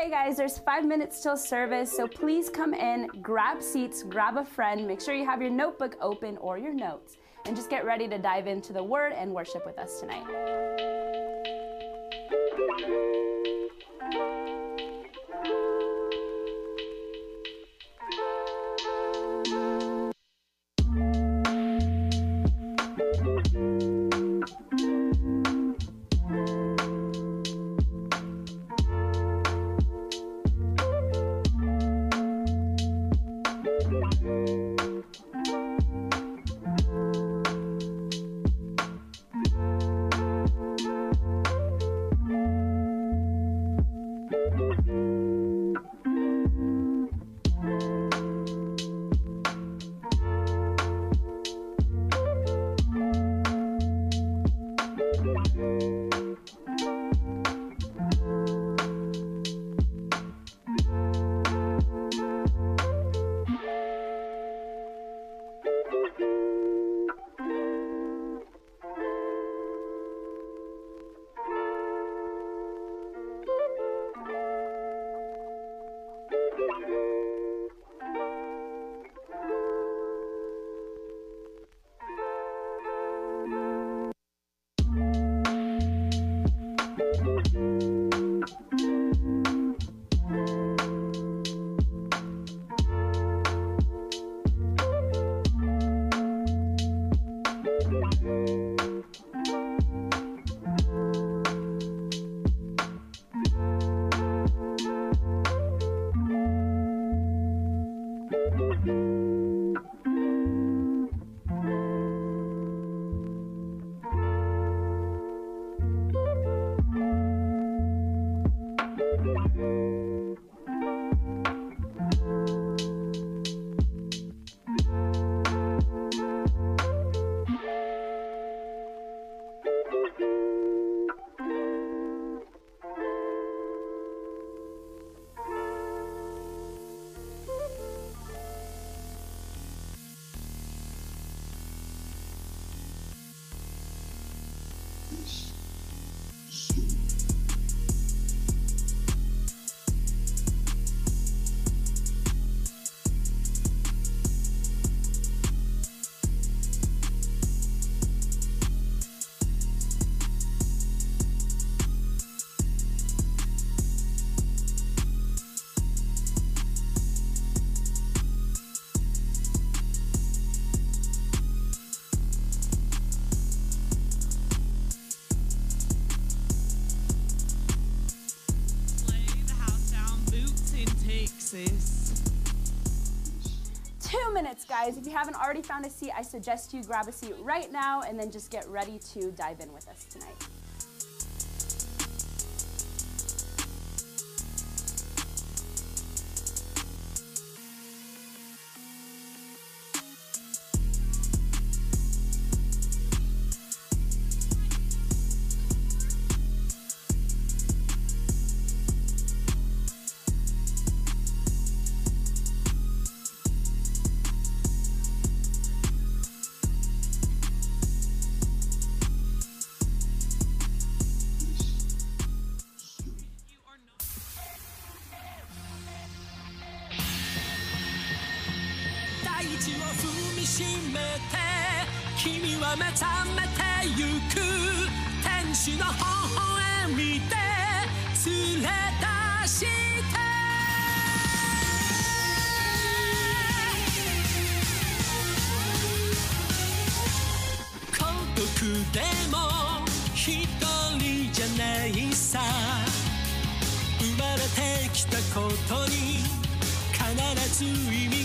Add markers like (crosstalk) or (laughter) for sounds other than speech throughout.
Hey guys, there's five minutes till service, so please come in, grab seats, grab a friend, make sure you have your notebook open or your notes, and just get ready to dive into the Word and worship with us tonight. Guys. If you haven't already found a seat, I suggest you grab a seat right now and then just get ready to dive in with us 大地を踏みしめて君は目覚めてゆく天使の微笑みで連れ出して。孤独でも一人じゃないさ。生まれてきたことに必ず意味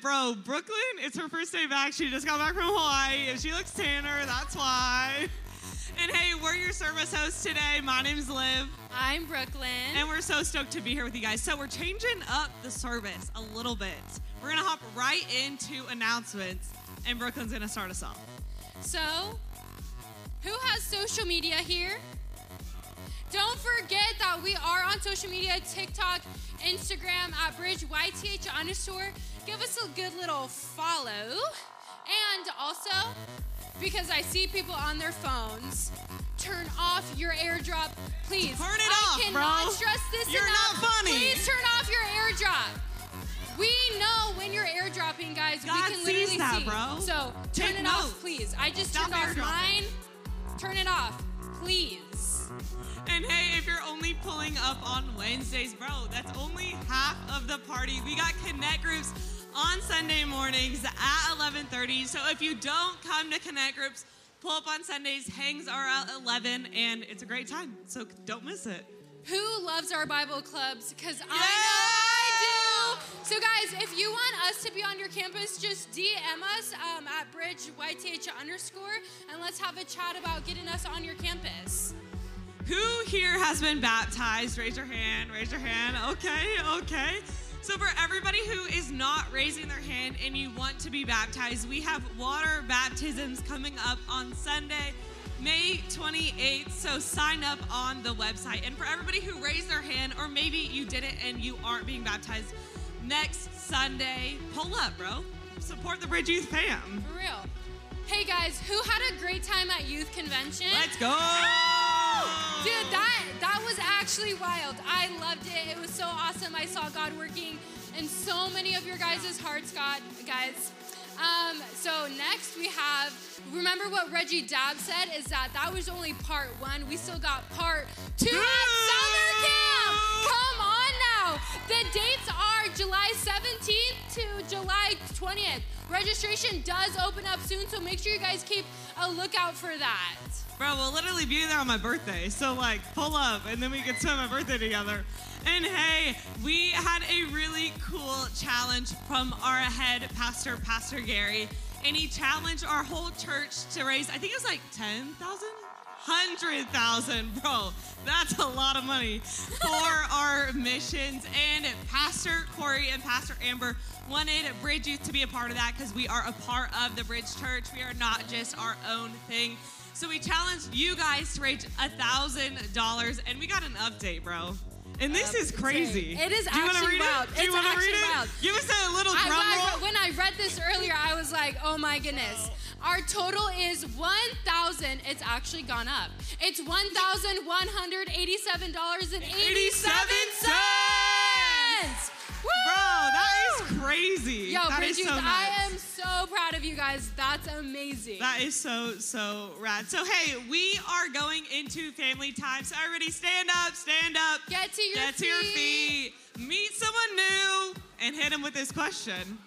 bro. Brooklyn, it's her first day back. She just got back from Hawaii. If she looks tanner, that's why. And hey, we're your service hosts today. My name's Liv, I'm Brooklyn. and we're so stoked to be here with you guys. So we're changing up the service a little bit. We're gonna hop right into announcements, and Brooklyn's gonna start us off. so, who has social media here? Don't forget that we are on social media TikTok, Instagram at Bridge YTH underscore. Give us a good little follow. And also, because I see people on their phones, turn off your airdrop, please. Turn it I off, cannot bro. stress this You're enough. not funny. Please turn off your airdrop. We know when you're airdropping, guys. God we can sees literally that, see. bro. So turn Take it notes. off, please. I just Stop turned off mine. Turn it off, please. And hey, if you're only pulling up on Wednesdays, bro, that's only half of the party. We got connect groups on Sunday mornings at 11:30. So if you don't come to connect groups, pull up on Sundays. Hangs are at 11, and it's a great time. So don't miss it. Who loves our Bible clubs? Because I know I do. So, guys, if you want us to be on your campus, just DM us um, at Bridge YTH underscore, and let's have a chat about getting us on your campus. Who here has been baptized? Raise your hand. Raise your hand. Okay, okay. So, for everybody who is not raising their hand and you want to be baptized, we have water baptisms coming up on Sunday, May 28th. So, sign up on the website. And for everybody who raised their hand, or maybe you didn't and you aren't being baptized, next Sunday, pull up, bro. Support the Bridge Youth fam. For real. Hey, guys, who had a great time at youth convention? Let's go. Dude, that that was actually wild. I loved it. It was so awesome. I saw God working in so many of your guys' hearts, God, guys. Um, so next we have. Remember what Reggie Dabbs said is that that was only part one. We still got part two at summer camp. Come on. The dates are July 17th to July 20th. Registration does open up soon, so make sure you guys keep a lookout for that. Bro, we'll literally be there on my birthday. So, like, pull up and then we can spend my birthday together. And hey, we had a really cool challenge from our head pastor, Pastor Gary. And he challenged our whole church to raise, I think it was like 10,000? 100,000, bro. That's a lot of money for (laughs) our missions. And Pastor Corey and Pastor Amber wanted Bridge Youth to be a part of that because we are a part of the Bridge Church. We are not just our own thing. So we challenged you guys to raise a thousand dollars, and we got an update, bro. And this is crazy. It is Do you wanna actually wild. It? Do you It's wanna actually read it? wild. Give us a little I, drum I, roll. when I read this earlier, I was like, oh my goodness. Our total is 1,000. It's actually gone up. It's $1,187.87. Bro, that is crazy. Yo, that Bridget, is so. I am so proud of you guys. That's amazing. That is so, so rad. So, hey, we are going into family time. So, everybody stand up, stand up. Get to your Get to feet. your feet. Meet someone new and hit them with this question.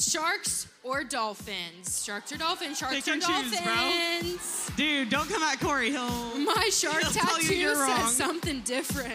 Sharks or dolphins? Sharks or dolphins? Sharks or and choose, dolphins? Dude, don't come at Corey. He'll. My shark (laughs) He'll you tattoo you're says something different.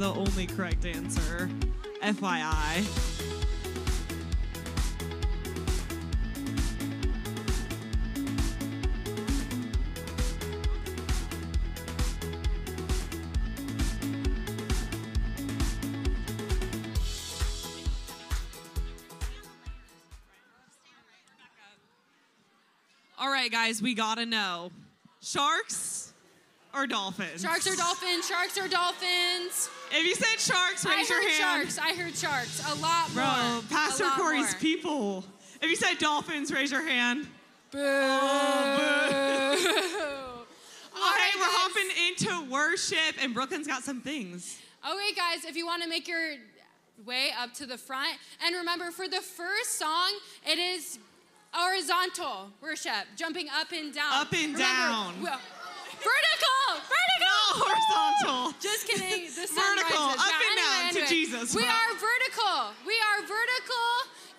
The only correct answer. FYI. All right, guys, we gotta know sharks or dolphins? Sharks or dolphins? Sharks or dolphins? If you said sharks, I raise heard your hand. I heard sharks. I heard sharks. A lot Bro, more. Pastor lot Corey's more. people. If you said dolphins, raise your hand. Boo. Oh, All (laughs) Well, oh, hey, we're hopping into worship, and Brooklyn's got some things. Okay, guys, if you want to make your way up to the front, and remember for the first song, it is horizontal worship, jumping up and down. Up and Remember, down. vertical, vertical. Horizontal. (laughs) Just kidding. The sun Vertical, rises. up Yeah, and down anyway, to. Jesus, We are vertical. We are vertical,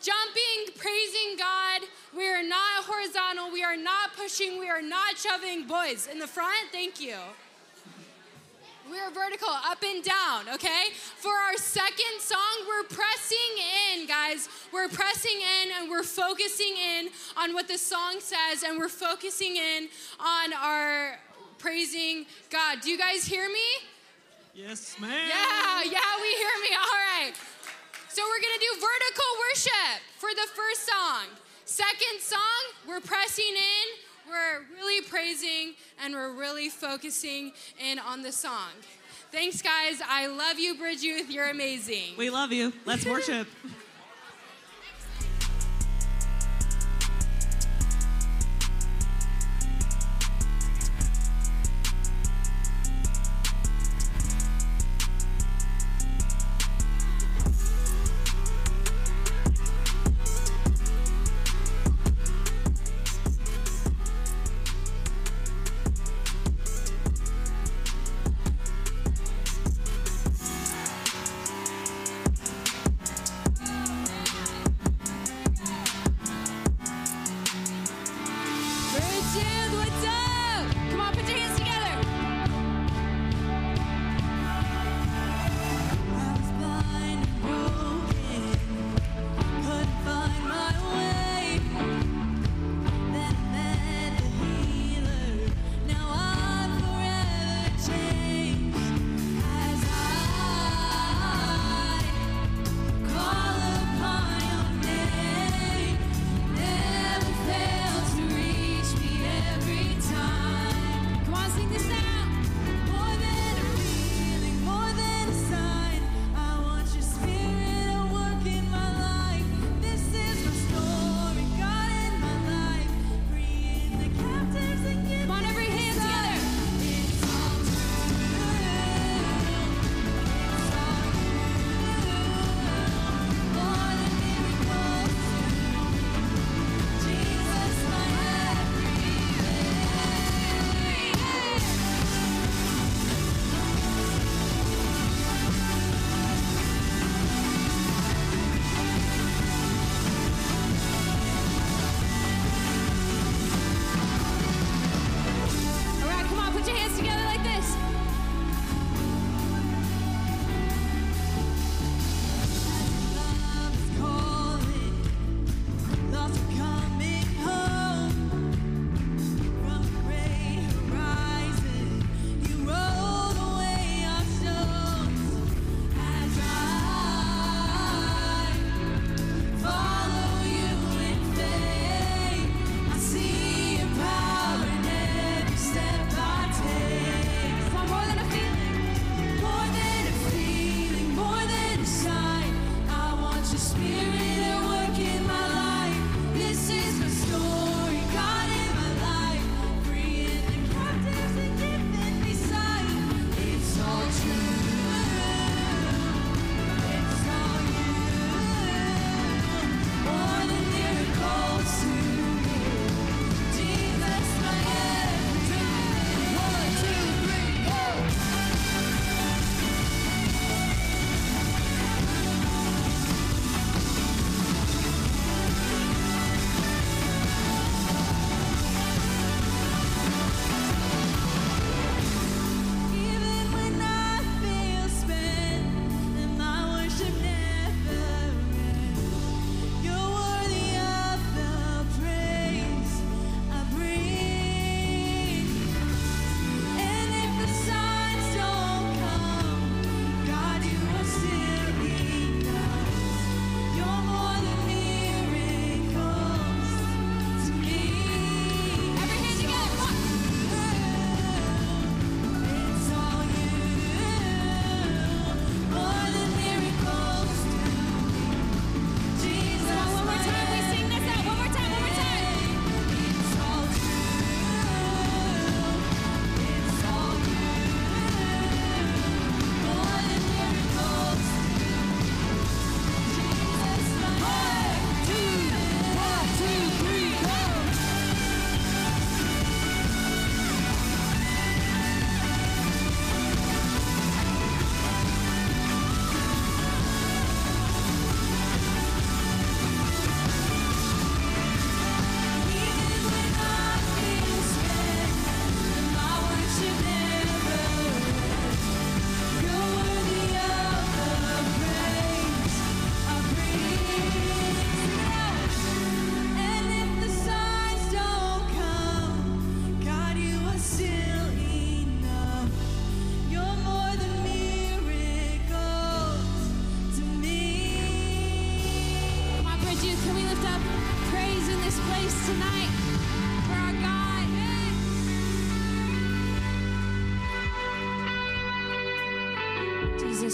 jumping, praising God. We are not horizontal. We are not pushing. We are not shoving. Boys in the front, thank you. We are vertical, up and down, okay? For our second song, we're pressing in, guys. We're pressing in and we're focusing in on what the song says and we're focusing in on our praising God. Do you guys hear me? Yes, ma'am. Yeah, yeah, we hear me. All right. So we're going to do vertical worship for the first song. Second song, we're pressing in, we're really praising, and we're really focusing in on the song. Thanks, guys. I love you, Bridge Youth. You're amazing. We love you. Let's worship. (laughs)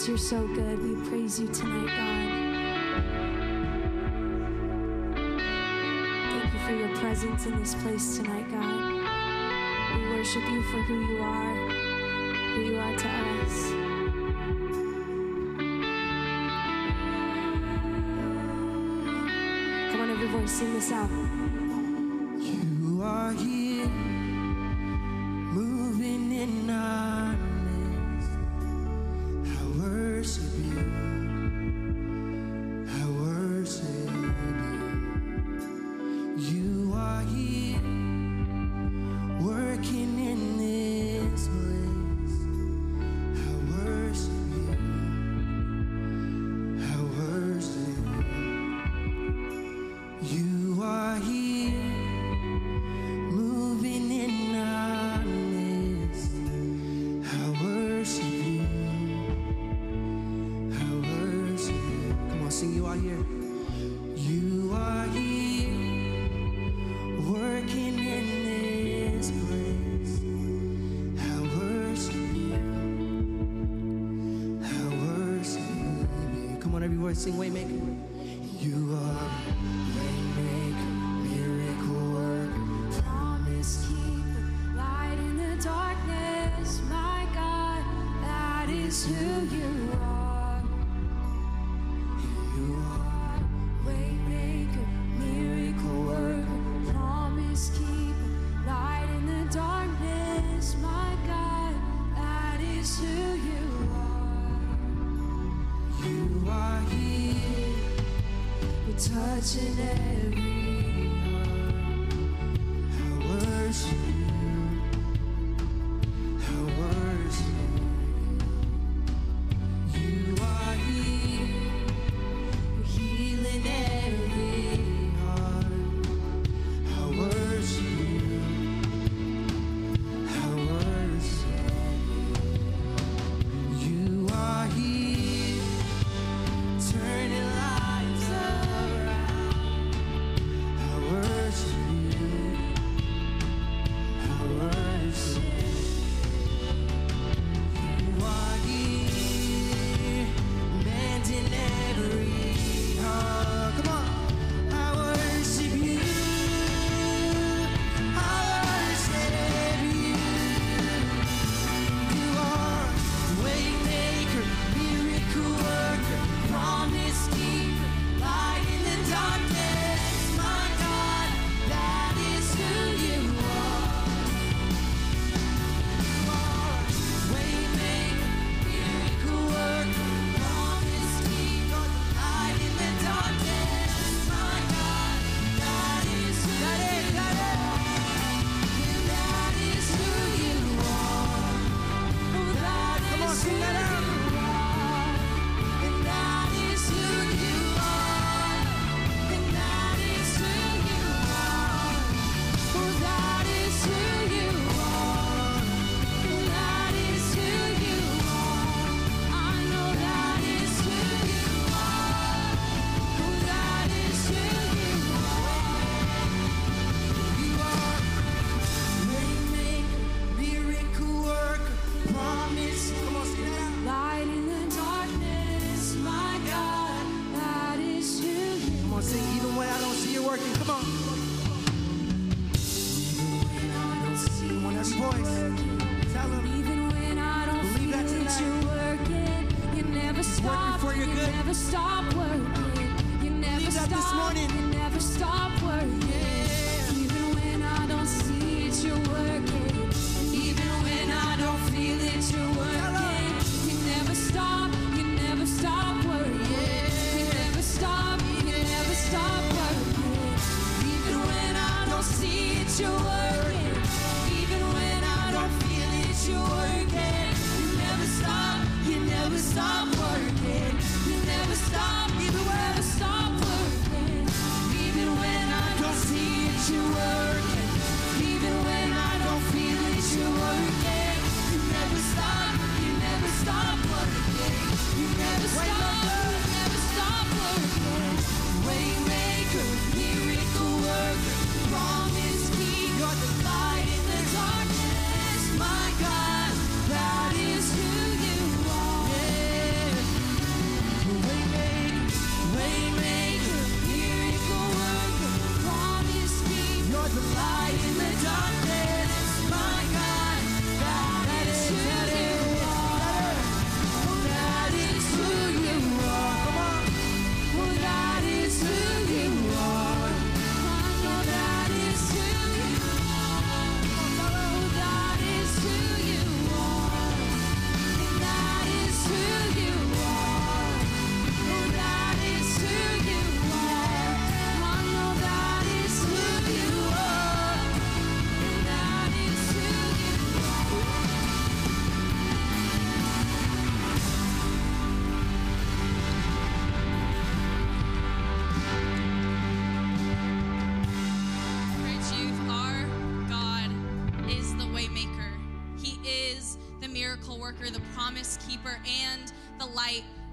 you're so good. We praise you tonight, God. Thank you for your presence in this place tonight, God. We worship you for who you are, who you are to us. Come on, voice, sing this out.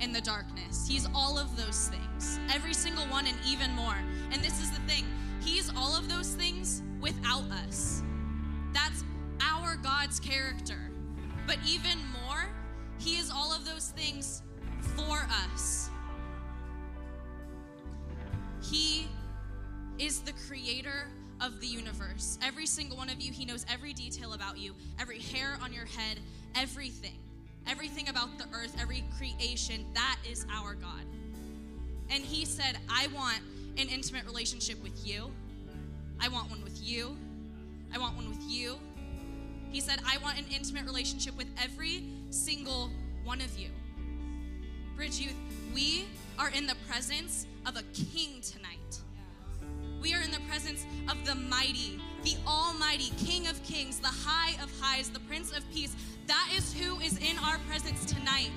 In the darkness. He's all of those things, every single one, and even more. And this is the thing He's all of those things without us. That's our God's character. But even more, He is all of those things for us. He is the creator of the universe. Every single one of you, He knows every detail about you, every hair on your head, everything. Everything about the earth, every creation, that is our God. And He said, I want an intimate relationship with you. I want one with you. I want one with you. He said, I want an intimate relationship with every single one of you. Bridge Youth, we are in the presence of a king tonight. We are in the presence of the mighty, the almighty King of kings, the high of highs, the Prince of peace. That is who is in our presence tonight.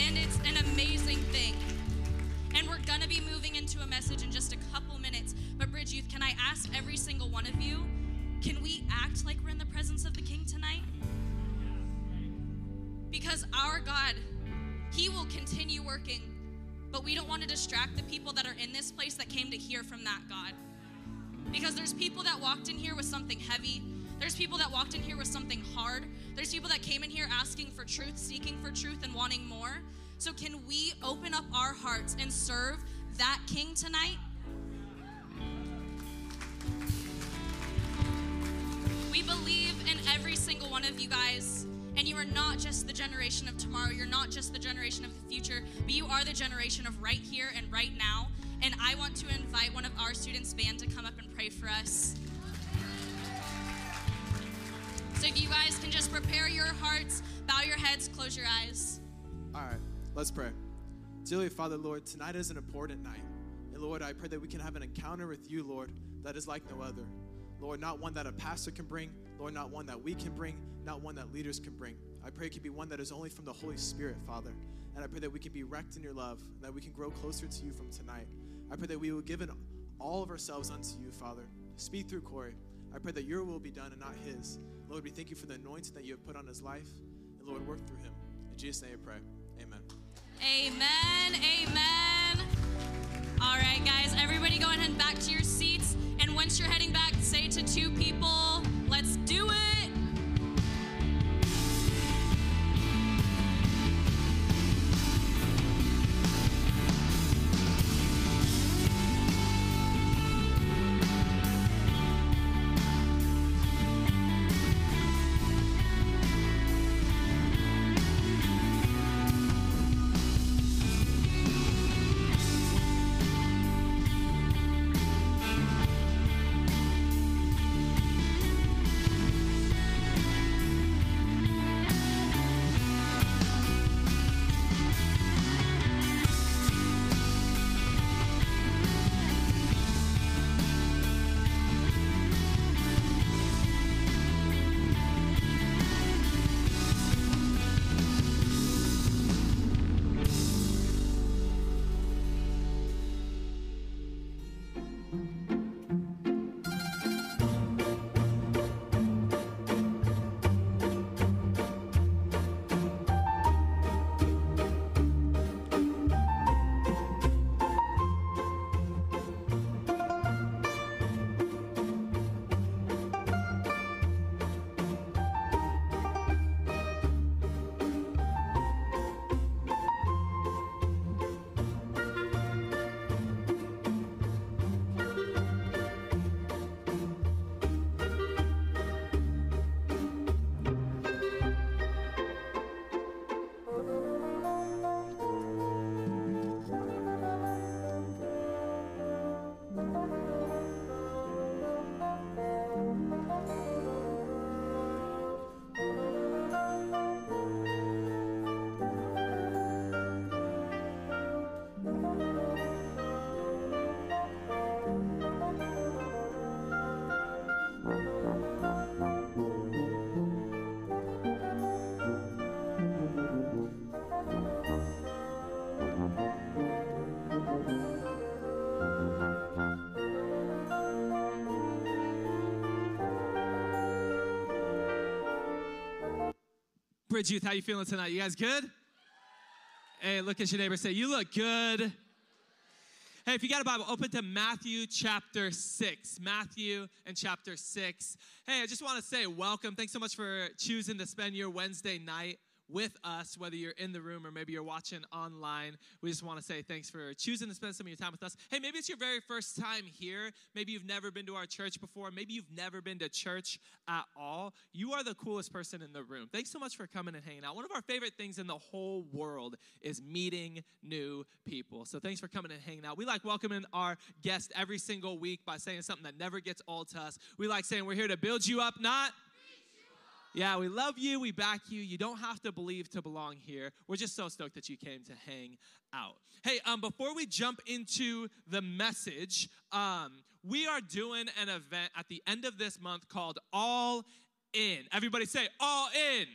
And it's an amazing thing. And we're going to be moving into a message in just a couple minutes. But, Bridge Youth, can I ask every single one of you, can we act like we're in the presence of the King tonight? Because our God, He will continue working, but we don't want to distract the people that are in this place that came to hear from that God. Because there's people that walked in here with something heavy. There's people that walked in here with something hard. There's people that came in here asking for truth, seeking for truth, and wanting more. So, can we open up our hearts and serve that King tonight? We believe in every single one of you guys. And you are not just the generation of tomorrow, you're not just the generation of the future, but you are the generation of right here and right now. And I want to invite one of our students' band to come up and pray for us. So if you guys can just prepare your hearts, bow your heads, close your eyes. All right, let's pray. Dearly Father, Lord, tonight is an important night. And Lord, I pray that we can have an encounter with you, Lord, that is like no other. Lord, not one that a pastor can bring, Lord, not one that we can bring, not one that leaders can bring. I pray it can be one that is only from the Holy Spirit, Father. And I pray that we can be wrecked in your love, and that we can grow closer to you from tonight. I pray that we will give all of ourselves unto you, Father. Speak through Corey. I pray that your will be done and not his. Lord, we thank you for the anointing that you have put on his life. And Lord, work through him. In Jesus' name I pray. Amen. Amen. Amen. All right, guys, everybody go ahead and back to your seats. And once you're heading back, say to two people, Bridge Youth, how you feeling tonight? You guys good? Hey, look at your neighbor. Say, you look good. Hey, if you got a Bible, open to Matthew chapter 6. Matthew and chapter 6. Hey, I just want to say welcome. Thanks so much for choosing to spend your Wednesday night with us, whether you're in the room or maybe you're watching online. We just want to say thanks for choosing to spend some of your time with us. Hey, maybe it's your very first time here. Maybe you've never been to our church before. Maybe you've never been to church at all. You are the coolest person in the room. Thanks so much for coming and hanging out. One of our favorite things in the whole world is meeting new people. So thanks for coming and hanging out. We like welcoming our guests every single week by saying something that never gets old to us. We like saying we're here to build you up, not yeah, we love you. We back you. You don't have to believe to belong here. We're just so stoked that you came to hang out. Hey, um, before we jump into the message, um, we are doing an event at the end of this month called All In. Everybody say All In.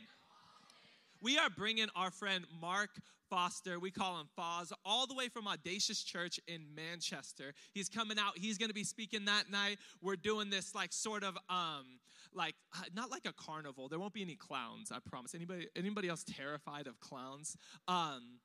We are bringing our friend Mark Foster, we call him Foz, all the way from Audacious Church in Manchester. He's coming out. He's going to be speaking that night. We're doing this like sort of um like uh, not like a carnival. There won't be any clowns, I promise. Anybody anybody else terrified of clowns? Um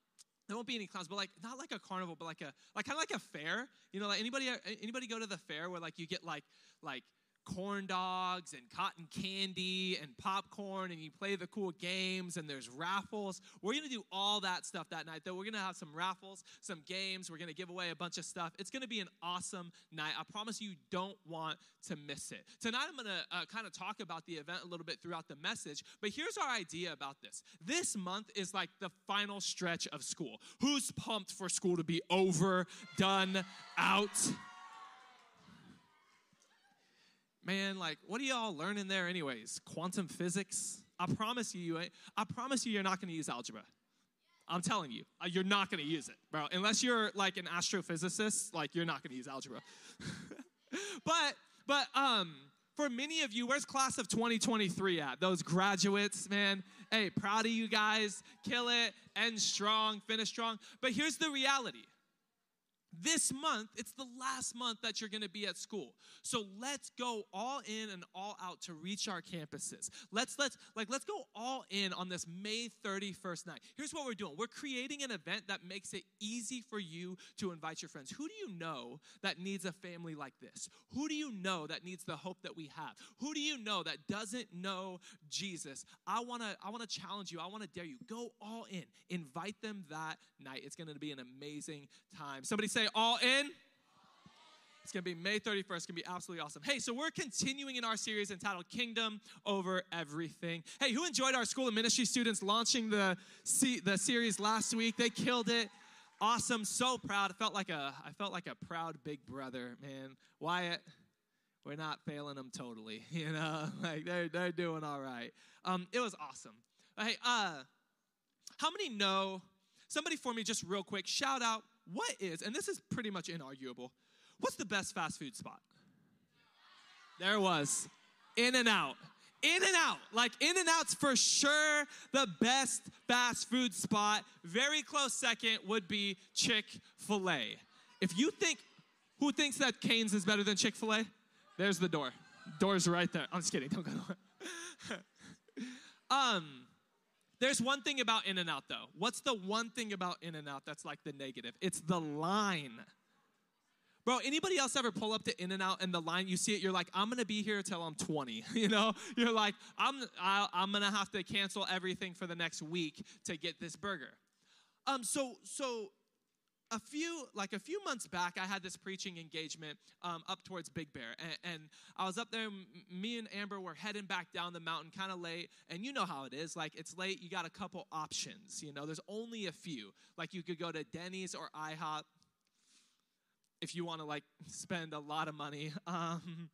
there won't be any clowns, but like not like a carnival, but like a like kind of like a fair. You know, like anybody anybody go to the fair where like you get like like corn dogs and cotton candy and popcorn and you play the cool games and there's raffles. We're going to do all that stuff that night though. We're going to have some raffles, some games. We're going to give away a bunch of stuff. It's going to be an awesome night. I promise you don't want to miss it. Tonight I'm going to uh, kind of talk about the event a little bit throughout the message, but here's our idea about this. This month is like the final stretch of school. Who's pumped for school to be over, done, out? Man, like, what are y'all learning there, anyways? Quantum physics? I promise you, I promise you, you're not to use algebra. I'm telling you, uh, you're not to use it, bro. Unless you're like an astrophysicist, like you're not to use algebra. (laughs) but, but, um, for many of you, where's class of 2023 at? Those graduates, man. Hey, proud of you guys. Kill it. End strong. Finish strong. But here's the reality this month, it's the last month that you're going to be at school. So let's go all in and all out to reach our campuses. Let's let's like let's go all in on this May 31st night. Here's what we're doing. We're creating an event that makes it easy for you to invite your friends. Who do you know that needs a family like this? Who do you know that needs the hope that we have? Who do you know that doesn't know Jesus? I want to I want to challenge you. I want to dare you. Go all in. Invite them that night. It's going to be an amazing time. Somebody say all in? It's going to be May 31st. It's going to be absolutely awesome. Hey, so we're continuing in our series entitled Kingdom Over Everything. Hey, who enjoyed our school of ministry students launching the, the series last week? They killed it. Awesome. So proud. I felt like a, I felt like a proud big brother, man. Wyatt, we're not failing them totally. (laughs) You know, like they're, they're doing all right. Um, it was awesome. Hey, uh, how many know, somebody for me just real quick, shout out what is, and this is pretty much inarguable, what's the best fast food spot? There was. In and out. In and out. Like In and Out's for sure the best fast food spot. Very close second would be Chick fil A. If you think, who thinks that Cane's is better than Chick fil A? There's the door. Door's right there. I'm just kidding. Don't go. (laughs) um, there's one thing about In N Out though. What's the one thing about In N Out that's like the negative? It's the line. Bro, anybody else ever pull up to In and Out and the line you see it? You're like, I'm gonna be here till I'm 20. (laughs) You know, you're like, I'm I, I'm gonna have to cancel everything for the next week to get this burger. Um, so so a few like a few months back i had this preaching engagement um, up towards big bear and, and i was up there me and amber were heading back down the mountain kind of late and you know how it is like it's late you got a couple options you know there's only a few like you could go to denny's or ihop if you want to like spend a lot of money (laughs) um,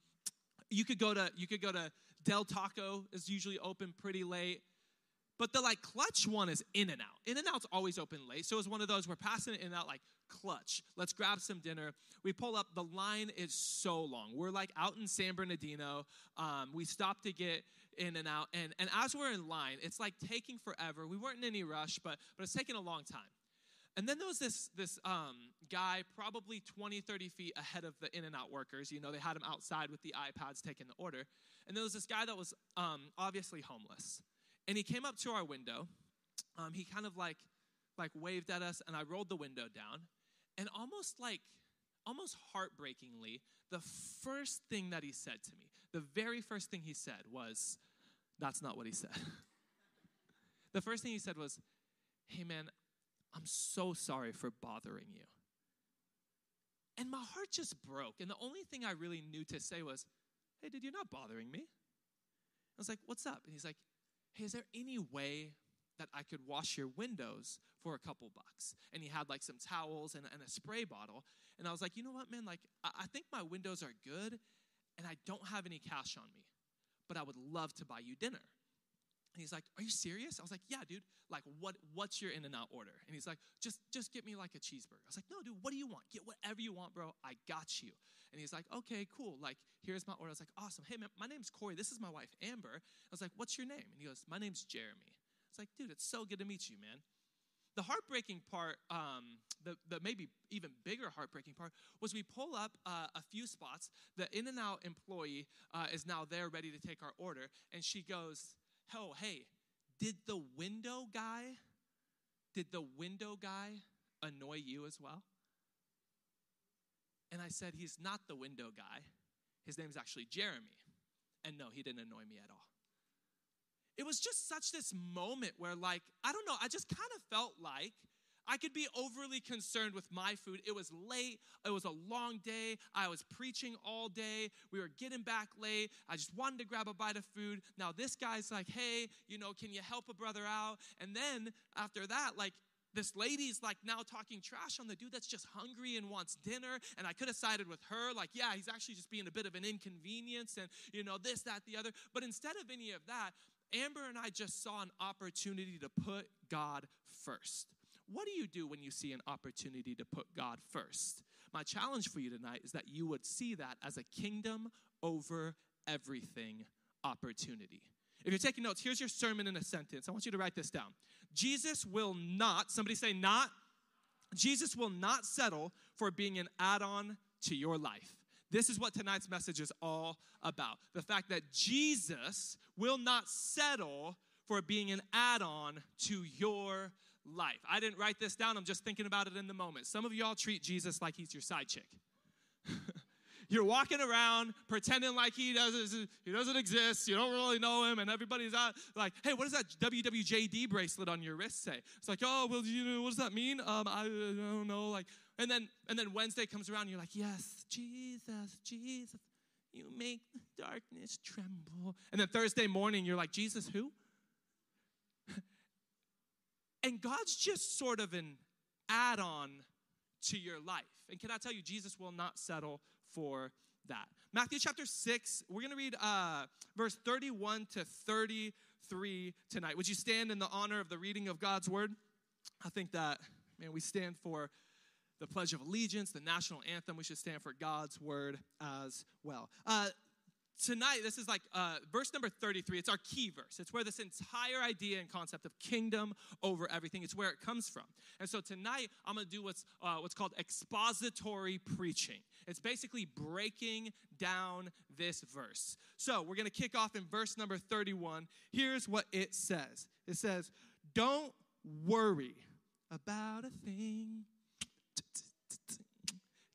you could go to you could go to del taco is usually open pretty late but the like clutch one is in and out. In and out's always open late. So it's one of those we're passing it in and out like clutch. Let's grab some dinner. We pull up. The line is so long. We're like out in San Bernardino. Um, we stop to get in and out. And, and as we're in line, it's like taking forever. We weren't in any rush, but, but it's taking a long time. And then there was this, this um, guy, probably 20, 30 feet ahead of the in and out workers. You know, they had him outside with the iPads taking the order. And there was this guy that was um, obviously homeless and he came up to our window. Um, he kind of like like waved at us, and I rolled the window down, and almost like almost heartbreakingly, the first thing that he said to me, the very first thing he said was, "That's not what he said." (laughs) the first thing he said was, "Hey man, I'm so sorry for bothering you." And my heart just broke. And the only thing I really knew to say was, Hey, did you're not bothering me. I was like, What's up? And he's like, Hey, is there any way that I could wash your windows for a couple bucks? And he had like some towels and, and a spray bottle. And I was like, You know what, man? Like, I, I think my windows are good and I don't have any cash on me, but I would love to buy you dinner. And he's like, "Are you serious?" I was like, "Yeah, dude. Like, what? What's your In-N-Out order?" And he's like, "Just, just get me like a cheeseburger." I was like, "No, dude. What do you want? Get whatever you want, bro. I got you." And he's like, "Okay, cool. Like, here's my order." I was like, "Awesome. Hey, man, my name's Corey. This is my wife, Amber." I was like, "What's your name?" And he goes, "My name's Jeremy." I was like, "Dude, it's so good to meet you, man." The heartbreaking part, um, the, the maybe even bigger heartbreaking part, was we pull up uh, a few spots. The In and Out employee uh, is now there, ready to take our order, and she goes, "Oh, hey." Did the window guy, did the window guy annoy you as well? And I said, He's not the window guy. His name's actually Jeremy. And no, he didn't annoy me at all. It was just such this moment where, like, I don't know, I just kind of felt like I could be overly concerned with my food. It was late. It was a long day. I was preaching all day. We were getting back late. I just wanted to grab a bite of food. Now, this guy's like, hey, you know, can you help a brother out? And then after that, like, this lady's like now talking trash on the dude that's just hungry and wants dinner. And I could have sided with her, like, yeah, he's actually just being a bit of an inconvenience and, you know, this, that, the other. But instead of any of that, Amber and I just saw an opportunity to put God first. What do you do when you see an opportunity to put God first? My challenge for you tonight is that you would see that as a kingdom over everything opportunity. If you're taking notes, here's your sermon in a sentence. I want you to write this down. Jesus will not, somebody say not, Jesus will not settle for being an add on to your life. This is what tonight's message is all about. The fact that Jesus will not settle for being an add on to your life. I didn't write this down, I'm just thinking about it in the moment. Some of y'all treat Jesus like he's your side chick. (laughs) You're walking around pretending like he doesn't, he doesn't exist. You don't really know him, and everybody's out like, "Hey, what does that WWJD bracelet on your wrist say?" It's like, "Oh, well, you know, what does that mean?" Um, I, don't know. Like, and then and then Wednesday comes around, and you're like, "Yes, Jesus, Jesus, you make the darkness tremble." And then Thursday morning, you're like, "Jesus, who?" And God's just sort of an add on to your life. And can I tell you, Jesus will not settle for that. Matthew chapter 6, we're going to read uh, verse 31 to 33 tonight. Would you stand in the honor of the reading of God's word? I think that, man, we stand for the Pledge of Allegiance, the national anthem. We should stand for God's word as well. Uh, tonight, this is like uh, verse number 33. It's our key verse. It's where this entire idea and concept of kingdom over everything, it's where it comes from. And so tonight, I'm going to do what's, uh, what's called expository preaching. It's basically breaking down this verse. So we're going to kick off in verse number 31. Here's what it says it says, Don't worry about a thing.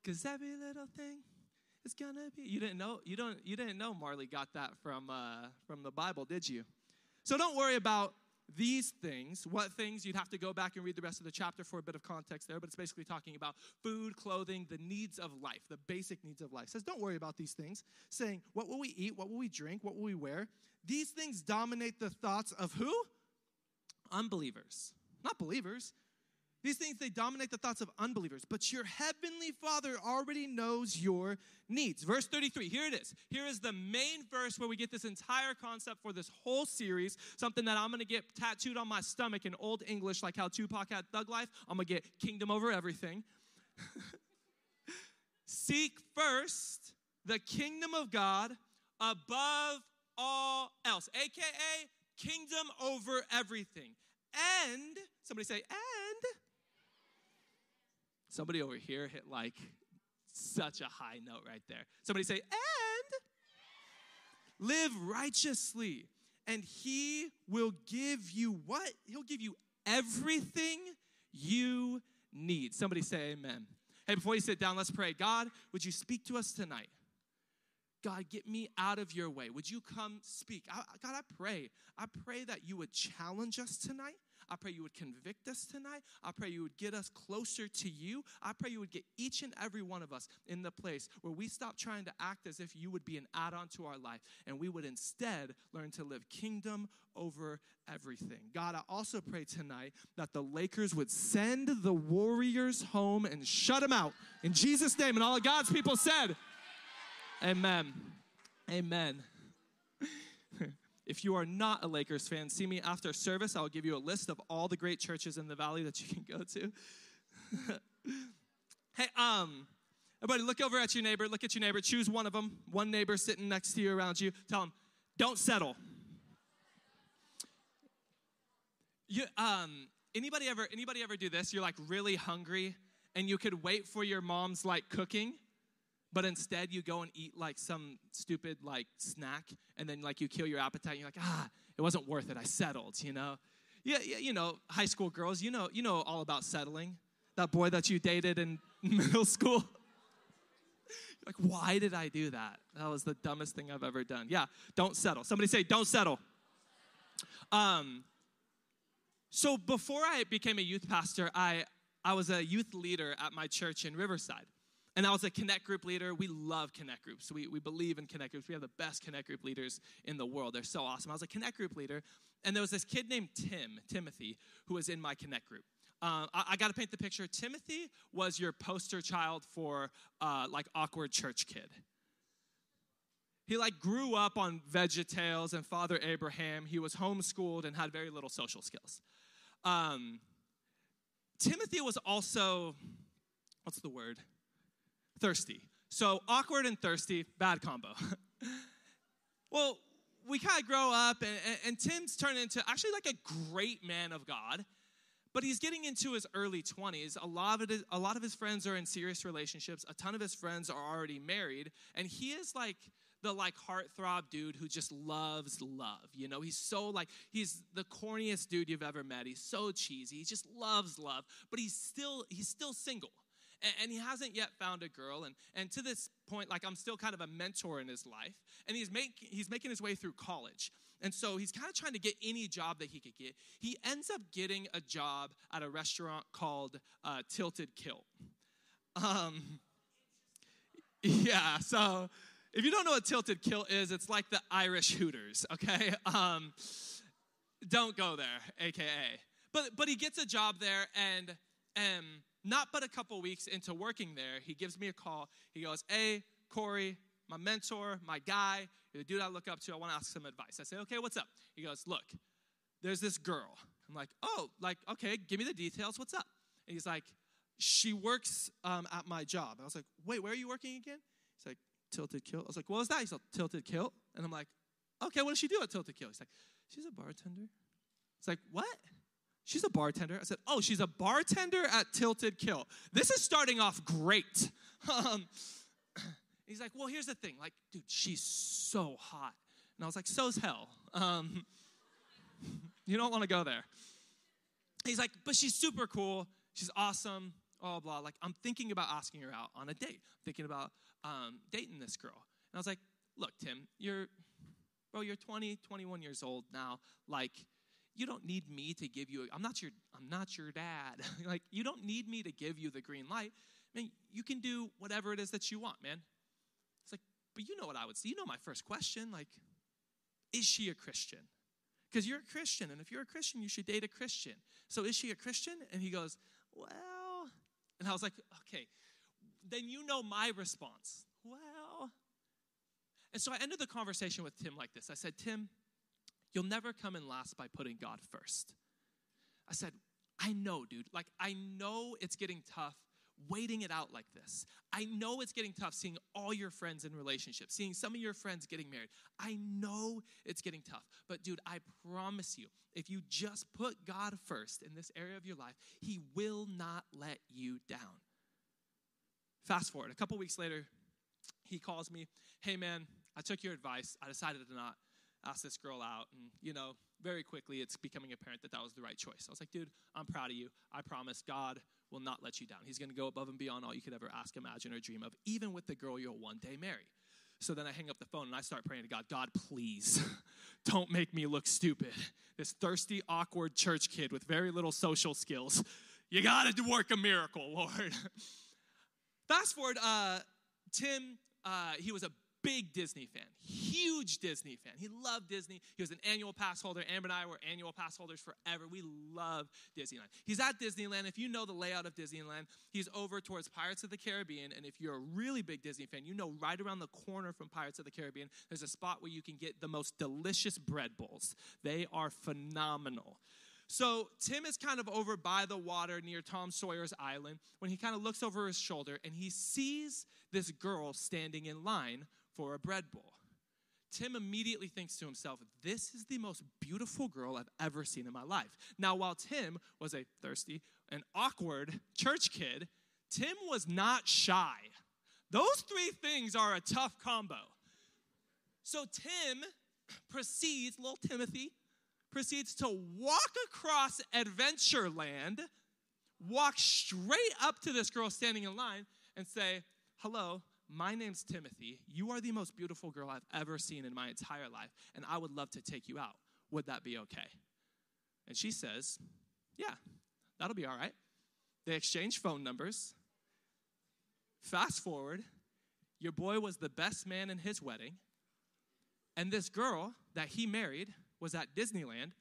Cause every little thing it's gonna be. You didn't know. You don't. You didn't know Marley got that from uh, from the Bible, did you? So don't worry about these things. What things? You'd have to go back and read the rest of the chapter for a bit of context there. But it's basically talking about food, clothing, the needs of life, the basic needs of life. It says don't worry about these things. Saying what will we eat? What will we drink? What will we wear? These things dominate the thoughts of who? Unbelievers, not believers. These things, they dominate the thoughts of unbelievers, but your heavenly Father already knows your needs. Verse 33, here it is. Here is the main verse where we get this entire concept for this whole series, something that I'm gonna get tattooed on my stomach in Old English, like how Tupac had Thug Life. I'm gonna get kingdom over everything. (laughs) Seek first the kingdom of God above all else, aka kingdom over everything. And, somebody say, and Somebody over here hit like such a high note right there. Somebody say, and live righteously and he will give you what? He'll give you everything you need. Somebody say amen. Hey, before you sit down, let's pray. God, would you speak to us tonight? God, get me out of your way. Would you come speak? I, God, I pray. I pray that you would challenge us tonight. I pray you would convict us tonight. I pray you would get us closer to you. I pray you would get each and every one of us in the place where we stop trying to act as if you would be an add on to our life and we would instead learn to live kingdom over everything. God, I also pray tonight that the Lakers would send the Warriors home and shut them out. In Jesus' name. And all of God's people said, Amen. Amen. If you are not a Lakers fan, see me after service. I'll give you a list of all the great churches in the valley that you can go to. (laughs) hey, um, everybody, look over at your neighbor. Look at your neighbor. Choose one of them. One neighbor sitting next to you, around you. Tell them, don't settle. You, um, anybody ever anybody ever do this? You're like really hungry, and you could wait for your mom's like cooking but instead you go and eat like some stupid like snack and then like you kill your appetite and you're like ah it wasn't worth it. I settled you know? Yeah, yeah you know high school girls you know you know all about settling. That boy that you dated in (laughs) middle school. Like why did i do that? That was the dumbest thing i've ever done. Yeah don't settle. Somebody say don't settle. Um so before i became a youth pastor i i was a youth leader at my church in riverside and I was a Connect group leader. We love Connect groups. We, we believe in Connect groups. We have the best Connect group leaders in the world. They're so awesome. I was a Connect group leader, and there was this kid named Tim, Timothy, who was in my Connect group. Uh, I, I got to paint the picture. Timothy was your poster child for uh, like awkward church kid. He like grew up on Veggie Tales and Father Abraham. He was homeschooled and had very little social skills. Um, Timothy was also, what's the word? Thirsty. So awkward and thirsty, bad combo. (laughs) well, we kind of grow up, and, and, and Tim's turned into actually like a great man of God but he's getting into his early 20s a lot of a lot of his friends are in serious relationships. A ton of his friends are already married and he is like the like heartthrob dude who just loves love you know? He's so like he's the corniest dude you've ever met. He's so cheesy. He just loves love but he's still he's still single and, and he hasn't yet found a girl. And, and to this point, like I'm still kind of a mentor in his life. And he's, make, he's making his way through college. And so he's kind of trying to get any job that he could get. He ends up getting a job at a restaurant called uh, Tilted Kilt. Um, (laughs) yeah, so if you don't know what Tilted Kilt is, it's like the Irish Hooters, okay? (laughs) Um, don't go there, AKA. But, but he gets a job there, and, and not but a couple weeks into working there, he gives me a call. He goes, Hey, Corey, my mentor, my guy, the dude I look up to, I want to ask some advice. I say, Okay, what's up? He goes, Look, there's this girl. I'm like, Oh, like, okay, give me the details. What's up? And he's like, She works um, at my job. I was like, Wait, where are you working again? He's like, Tilted Kilt. I was like, What was that? He's like, Tilted Kilt. And I'm like, Okay, what does she do at Tilted Kilt? He's like, She's a bartender. It's like, What? She's a bartender. I said, Oh, she's a bartender at Tilted Kilt. This is starting off great. (laughs) Um, (clears throat) he's like, Well, here's the thing. Like, dude, she's so hot. And I was like, So's hell. Um, (laughs) you don't want to go there. He's like, But she's super cool. She's awesome. Blah, blah. Like, I'm thinking about asking her out on a date. I'm thinking about um, dating this girl. And I was like, Look, Tim, you're, bro, you're 20, 21 years old now. Like, you don't need me to give you i'm not your i'm not your dad. (laughs) Like you don't need me to give you the green light. I mean, you can do whatever it is that you want man. It's like but you know what i would say you know my first question like is she a christian? Because you're a christian and if you're a christian you should date a christian. So is she a christian? And he goes well and i was like okay. Then you know my response. Well and so i ended the conversation with tim like this. I said tim You'll never come in last by putting God first. I said, I know, dude. Like, I know it's getting tough waiting it out like this. I know it's getting tough seeing all your friends in relationships, seeing some of your friends getting married. I know it's getting tough. But, dude, I promise you, if you just put God first in this area of your life, He will not let you down. Fast forward, a couple weeks later, he calls me, Hey, man, I took your advice. I decided to not asked this girl out, and you know, very quickly it's becoming apparent that that was the right choice. I was like, dude, I'm proud of you. I promise God will not let you down. He's gonna go above and beyond all you could ever ask, imagine, or dream of, even with the girl you'll one day marry. So then I hang up the phone and I start praying to God, God, please (laughs) don't make me look stupid. This thirsty, awkward church kid with very little social skills. You gotta work a miracle, (laughs) Lord. Fast forward, uh, Tim, uh, he was a big Disney fan, huge Disney fan. He loved Disney. He was an annual pass holder. Amber and I were annual pass holders forever. We love Disneyland. He's at Disneyland. If you know the layout of Disneyland, he's over towards Pirates of the Caribbean. And if you're a really big Disney fan, you know right around the corner from Pirates of the Caribbean, there's a spot where you can get the most delicious bread bowls. They are phenomenal. So Tim is kind of over by the water near Tom Sawyer's Island when he kind of looks over his shoulder and he sees this girl standing in line for a bread bowl. Tim immediately thinks to himself, This is the most beautiful girl I've ever seen in my life. Now, while Tim was a thirsty and awkward church kid, Tim was not shy. Those three things are a tough combo. So Tim proceeds, little Timothy, proceeds to walk across Adventureland, walk straight up to this girl standing in line, and say, Hello, my name's Timothy. You are the most beautiful girl I've ever seen in my entire life, and I would love to take you out. Would that be okay? And she says, Yeah, that'll be all right. They exchange phone numbers. Fast forward, your boy was the best man in his wedding. And this girl that he married was at Disneyland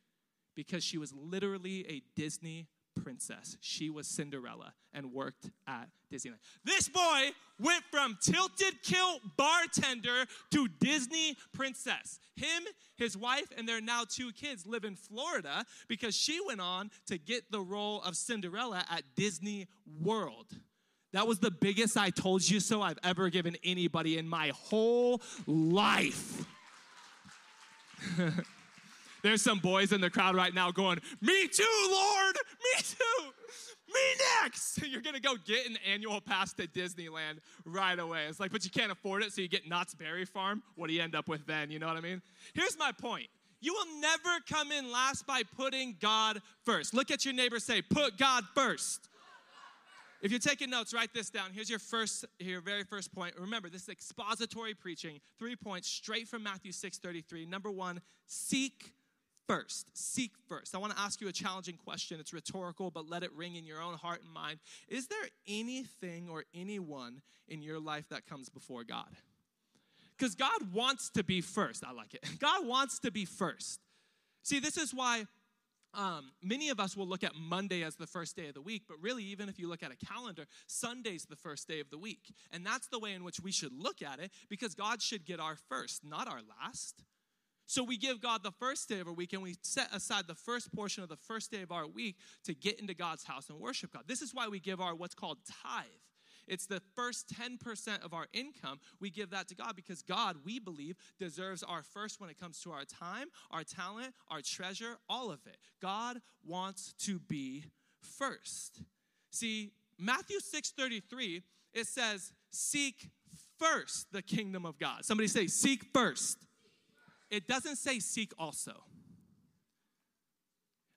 because she was literally a Disney princess. She was Cinderella and worked at Disneyland. This boy went from tilted kilt bartender to Disney princess. Him, his wife, and their now two kids live in Florida because she went on to get the role of Cinderella at Disney World. That was the biggest I told you so I've ever given anybody in my whole life. (laughs) There's some boys in the crowd right now going, Me too, Lord! Me too! Me next! (laughs) You're gonna go get an annual pass to Disneyland right away. It's like, but you can't afford it, so you get Knott's Berry Farm. What do you end up with then? You know what I mean? Here's my point. You will never come in last by putting God first. Look at your neighbor, say, Put God first. If you're taking notes, write this down. Here's your first, your very first point. Remember, this is expository preaching. Three points straight from Matthew 6:33. Number one, seek first. Seek first. I want to ask you a challenging question. It's rhetorical, but let it ring in your own heart and mind. Is there anything or anyone in your life that comes before God? Because God wants to be first. I like it. (laughs) God wants to be first. See, this is why um, many of us will look at Monday as the first day of the week, but really, even if you look at a calendar, Sunday's the first day of the week. And that's the way in which we should look at it because God should get our first, not our last. So we give God the first day of our week and we set aside the first portion of the first day of our week to get into God's house and worship God. This is why we give our what's called tithe. It's the first 10% of our income. We give that to God because God, we believe, deserves our first when it comes to our time, our talent, our treasure, all of it. God wants to be first. See, Matthew 6:33, it says, "Seek first the kingdom of God." Somebody say, "Seek first." It doesn't say seek also.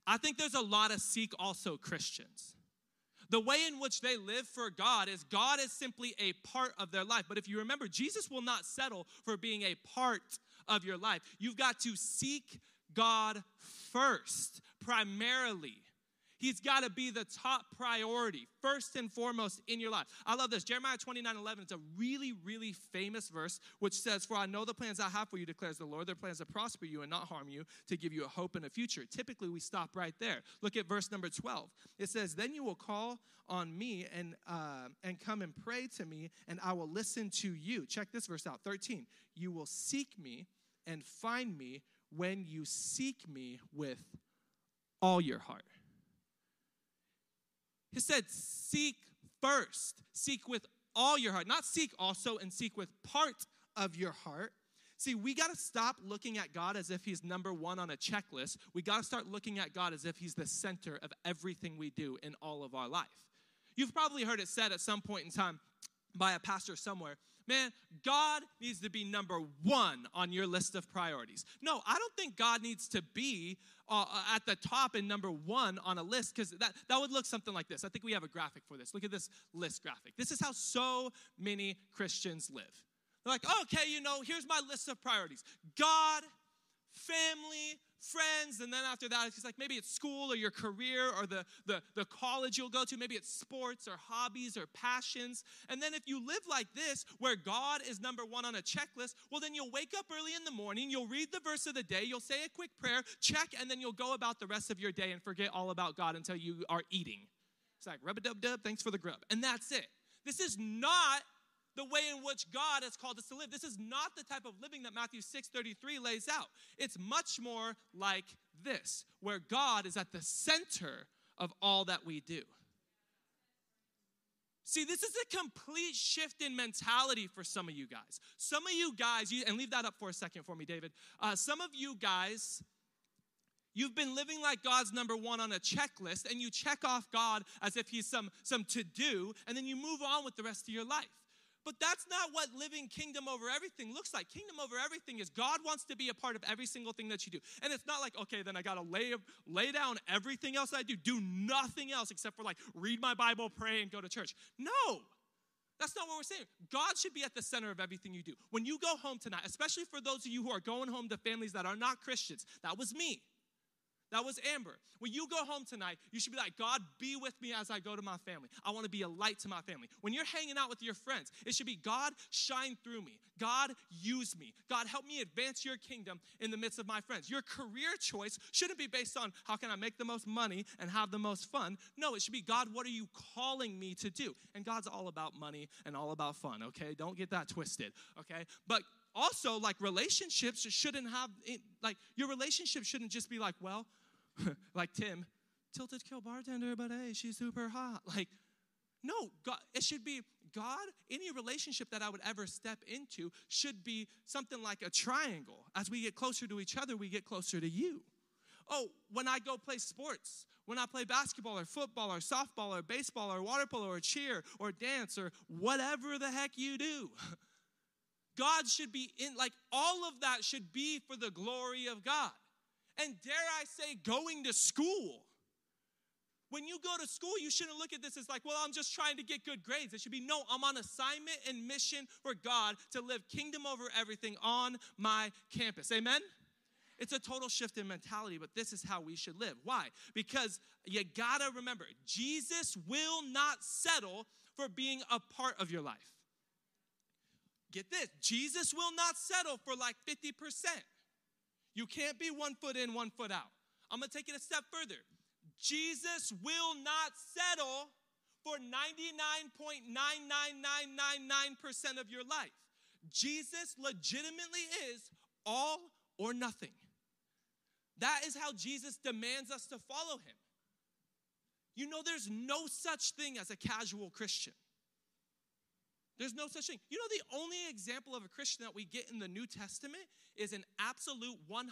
I think there's a lot of seek also Christians. The way in which they live for God is God is simply a part of their life. But if you remember, Jesus will not settle for being a part of your life. You've got to seek God first, primarily. He's got to be the top priority, first and foremost in your life. I love this. Jeremiah 29 11, it's a really, really famous verse which says, For I know the plans I have for you, declares the Lord. They're plans to prosper you and not harm you, to give you a hope and a future. Typically, we stop right there. Look at verse number 12. It says, Then you will call on me and, uh, and come and pray to me, and I will listen to you. Check this verse out 13. You will seek me and find me when you seek me with all your heart. He said, Seek first, seek with all your heart, not seek also and seek with part of your heart. See, we got to stop looking at God as if He's number one on a checklist. We got to start looking at God as if He's the center of everything we do in all of our life. You've probably heard it said at some point in time by a pastor somewhere, man, God needs to be number one on your list of priorities. No, I don't think God needs to be uh, at the top and number one on a list because that, that would look something like this. I think we have a graphic for this. Look at this list graphic. This is how so many Christians live. They're like, okay, you know, here's my list of priorities God, family, friends, and then after that, it's like maybe it's school or your career or the, the, the college you'll go to. Maybe it's sports or hobbies or passions. And then if you live like this, where God is number one on a checklist, well, then you'll wake up early in the morning, you'll read the verse of the day, you'll say a quick prayer, check, and then you'll go about the rest of your day and forget all about God until you are eating. It's like rub a dub dub, thanks for the grub. And that's it. This is not the way in which God has called us to live. This is not the type of living that Matthew 6:33 lays out. It's much more like this, where God is at the center of all that we do. See, this is a complete shift in mentality for some of you guys. Some of you guys, you, and leave that up for a second for me, David. Uh, some of you guys, You've been living like God's number one on a checklist, and you check off God as if He's some, some to do, and then you move on with the rest of your life. But that's not what living kingdom over everything looks like. Kingdom over everything is God wants to be a part of every single thing that you do. And it's not like, okay, then I got to lay, lay down everything else I do, do nothing else except for like read my Bible, pray, and go to church. No. That's not what we're saying. God should be at the center of everything you do. When you go home tonight, especially for those of you who are going home to families that are not Christians, that was me. That was Amber. When you go home tonight, you should be like, God, be with me as I go to my family. I want to be a light to my family. When you're hanging out with your friends, it should be, God, shine through me. God, use me. God, help me advance your kingdom in the midst of my friends. Your career choice shouldn't be based on how can I make the most money and have the most fun. No, it should be, God, what are you calling me to do? And God's all about money and all about fun, okay? Don't get that twisted, okay? But also, like relationships shouldn't have, like, your relationship shouldn't just be like, well, (laughs) like Tim, tilted kilt bartender, but hey, she's super hot. (laughs) Like, no, God, it should be God, any relationship that I would ever step into should be something like a triangle. As we get closer to each other, we get closer to you. Oh, when I go play sports, when I play basketball or football or softball or baseball or water polo or cheer or dance or whatever the heck you do, (laughs) God should be in, like, all of that should be for the glory of God and dare I say, going to school. When you go to school, you shouldn't look at this as like, well, I'm just trying to get good grades. It should be, no, I'm on assignment and mission for God to live kingdom over everything on my campus. Amen? It's a total shift in mentality, but this is how we should live. Why? Because you gotta remember, Jesus will not settle for being a part of your life. Get this Jesus will not settle for like 50%. You can't be one foot in, one foot out. I'm gonna take it a step further. Jesus will not settle for 99.99999% of your life. Jesus legitimately is all or nothing. That is how Jesus demands us to follow him. You know, there's no such thing as a casual Christian. There's no such thing. You know, the only example of a Christian that we get in the New Testament is an absolute 100%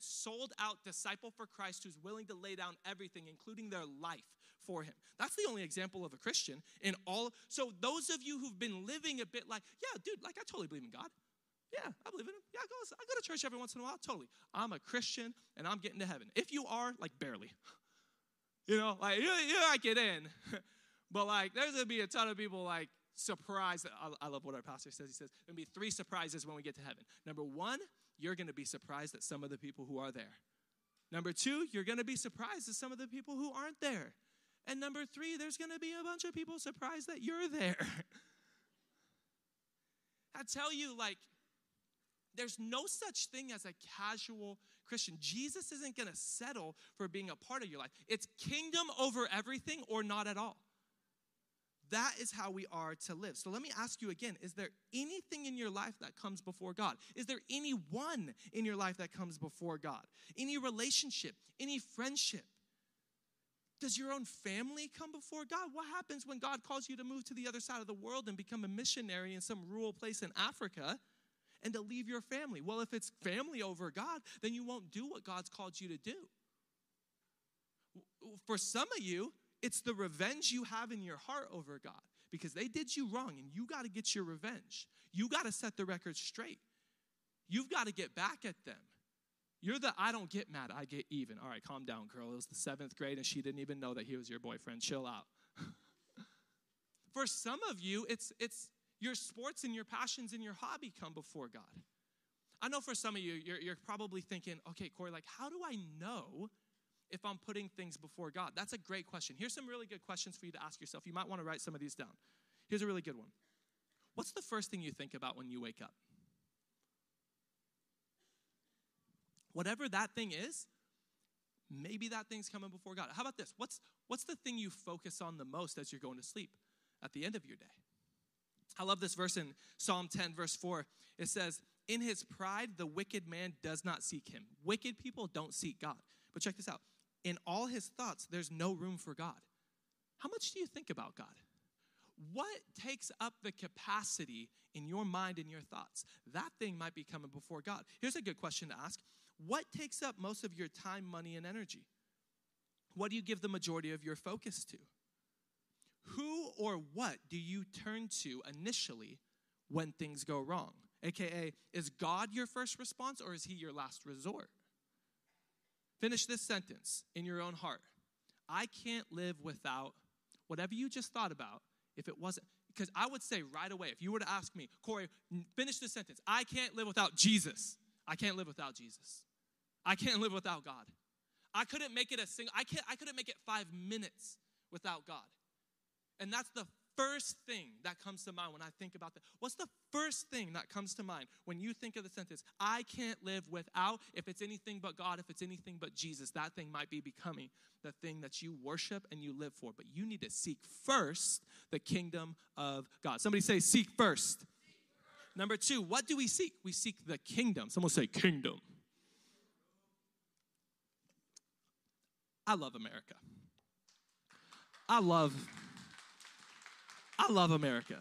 sold out disciple for Christ who's willing to lay down everything, including their life for him. That's the only example of a Christian in all. So, those of you who've been living a bit like, yeah, dude, like I totally believe in God. Yeah, I believe in him. Yeah, I go, I go to church every once in a while. Totally. I'm a Christian and I'm getting to heaven. If you are, like barely. (laughs) You know, like you, you might get in. (laughs) but like there's gonna be a ton of people like surprise. I, love what our pastor says. He says, there'll be three surprises when we get to heaven. Number one, you're going to be surprised at some of the people who are there. Number two, you're going to be surprised at some of the people who aren't there. And number three, there's going to be a bunch of people surprised that you're there. (laughs) I tell you, like, there's no such thing as a casual Christian. Jesus isn't going to settle for being a part of your life. It's kingdom over everything or not at all. That is how we are to live. So let me ask you again is there anything in your life that comes before God? Is there anyone in your life that comes before God? Any relationship, any friendship? Does your own family come before God? What happens when God calls you to move to the other side of the world and become a missionary in some rural place in Africa and to leave your family? Well, if it's family over God, then you won't do what God's called you to do. For some of you, it's the revenge you have in your heart over God. because they did you wrong and you got to get your revenge. You got to set the record straight. You've got to get back at them. You're the I don't get mad, I get even. All right, calm down, girl. It was the seventh grade and she didn't even know that he was your boyfriend. Chill out. (laughs) For some of you, it's it's your sports and your passions and your hobby come before God. I know for some of you, you're, you're probably thinking, okay, Corey, like, how do I know if I'm putting things before God? That's a great question. Here's some really good questions for you to ask yourself. You might want to write some of these down. Here's a really good one What's the first thing you think about when you wake up? Whatever that thing is, maybe that thing's coming before God. How about this? What's, what's the thing you focus on the most as you're going to sleep at the end of your day? I love this verse in Psalm 10, verse 4. It says, In his pride, the wicked man does not seek him. Wicked people don't seek God. But check this out in all his thoughts, there's no room for God. How much do you think about God? What takes up the capacity in your mind and your thoughts? That thing might be coming before God. Here's a good question to ask What takes up most of your time, money, and energy? What do you give the majority of your focus to? Who or what do you turn to initially when things go wrong? AKA, is God your first response or is he your last resort? Finish this sentence in your own heart. I can't live without whatever you just thought about if it wasn't. Because I would say right away, if you were to ask me, Corey, finish this sentence. I can't live without Jesus. I can't live without Jesus. I can't live without God. I couldn't make it a single, I, can't, I couldn't make it five minutes without God. And that's the first thing that comes to mind when I think about that. What's the first thing that comes to mind when you think of the sentence, I can't live without, if it's anything but God, if it's anything but Jesus, that thing might be becoming the thing that you worship and you live for. But you need to seek first the kingdom of God. Somebody say, seek first. Number two, what do we seek? We seek the kingdom. Someone say, kingdom. I love America. I love I love America.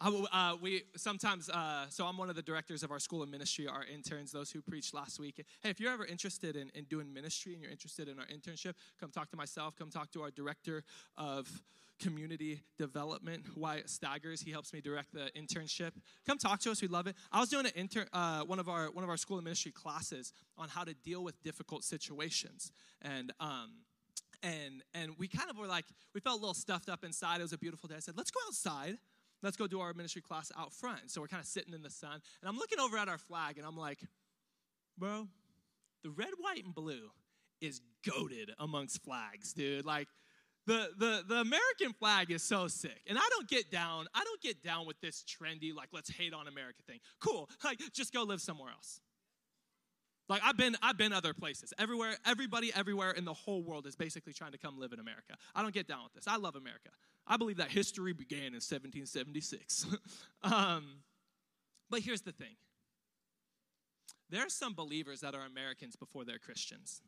I, uh, we sometimes, uh, so I'm one of the directors of our school of ministry, our interns, those who preached last week. Hey, if you're ever interested in, in doing ministry and you're interested in our internship, come talk to myself, come talk to our director of community development, Wyatt Staggers. He helps me direct the internship. Come talk to us. We love it. I was doing an intern, uh, one of our one of our school of ministry classes on how to deal with difficult situations, and um, and and we kind of were like we felt a little stuffed up inside it was a beautiful day i said let's go outside let's go do our ministry class out front so we're kind of sitting in the sun and i'm looking over at our flag and i'm like bro the red white and blue is goaded amongst flags dude like the, the, the American flag is so sick. And I don't get down, I don't get down with this trendy, like, let's hate on America thing. Cool. Like, just go live somewhere else. Like I've been, I've been other places. Everywhere, everybody everywhere in the whole world is basically trying to come live in America. I don't get down with this. I love America. I believe that history began in 1776. (laughs) um, but here's the thing. There are some believers that are Americans before they're Christians.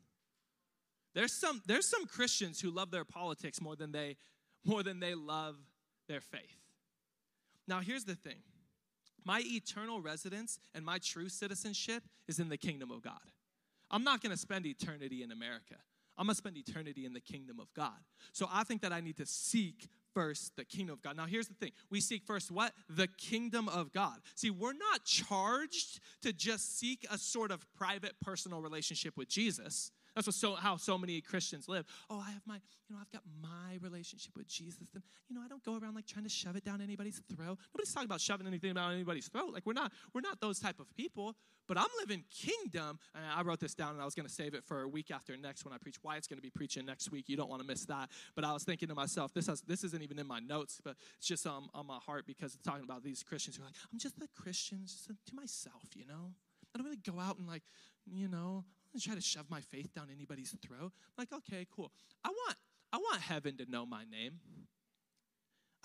There's some, there's some Christians who love their politics more than they, more than they love their faith. Now, here's the thing my eternal residence and my true citizenship is in the kingdom of God. I'm not going to spend eternity in America. I'm going to spend eternity in the kingdom of God. So I think that I need to seek first the kingdom of God. Now, here's the thing we seek first what? The kingdom of God. See, we're not charged to just seek a sort of private, personal relationship with Jesus. That's what so, how so many Christians live. Oh, I have my, you know, I've got my relationship with Jesus. And, you know, I don't go around like trying to shove it down anybody's throat. Nobody's talking about shoving anything down anybody's throat. Like we're not, we're not those type of people. But I'm living kingdom. And I wrote this down and I was going to save it for a week after next when I preach. Wyatt's going to be preaching next week. You don't want to miss that. But I was thinking to myself, this has, this isn't even in my notes, but it's just um, on my heart because it's talking about these Christians who are like, I'm just a Christian, just to myself, you know. I don't really go out and like, you know, try to shove my faith down anybody's throat. I'm like, okay, cool. I want, I want heaven to know my name.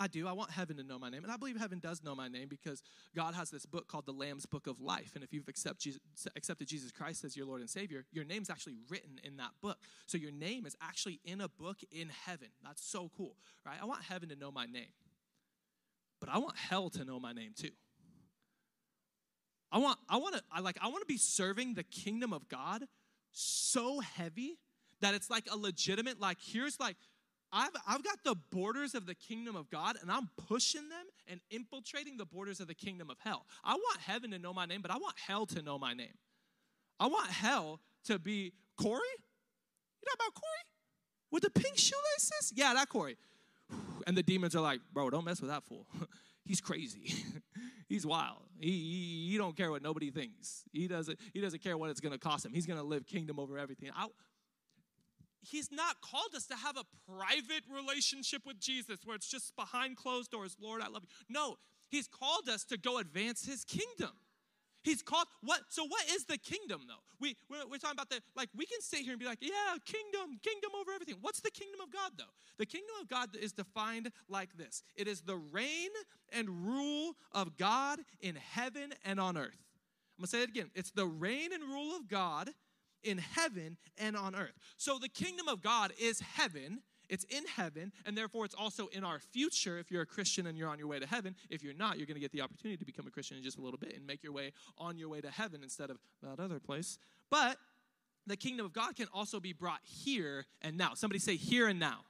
I do. I want heaven to know my name. And I believe heaven does know my name because God has this book called the Lamb's Book of Life. And if you've accept Jesus, accepted Jesus Christ as your Lord and Savior, your name's actually written in that book. So your name is actually in a book in heaven. That's so cool, right? I want heaven to know my name. But I want hell to know my name too. I want, I want to, I like, I want to be serving the kingdom of God so heavy that it's like a legitimate, like, here's like, I've, I've got the borders of the kingdom of God and I'm pushing them and infiltrating the borders of the kingdom of hell. I want heaven to know my name, but I want hell to know my name. I want hell to be Corey. You know about Corey? With the pink shoelaces? Yeah, that Corey. And the demons are like, bro, don't mess with that fool. (laughs) He's crazy. (laughs) He's wild. He, he, he don't care what nobody thinks. He doesn't, he doesn't care what it's going to cost him. He's going to live kingdom over everything. I, he's not called us to have a private relationship with Jesus where it's just behind closed doors. Lord, I love you. No, he's called us to go advance his kingdom. He's called what? So what is the kingdom though? We we're, we're, talking about the like we can sit here and be like, yeah, kingdom, kingdom over everything. What's the kingdom of God though? The kingdom of God is defined like this. It is the reign and rule of God in heaven and on earth. I'm gonna say it again. It's the reign and rule of God in heaven and on earth. So the kingdom of God is heaven. It's in heaven, and therefore it's also in our future if you're a Christian and you're on your way to heaven. If you're not, you're going to get the opportunity to become a Christian in just a little bit and make your way on your way to heaven instead of that other place. But the kingdom of God can also be brought here and now. Somebody say here and now.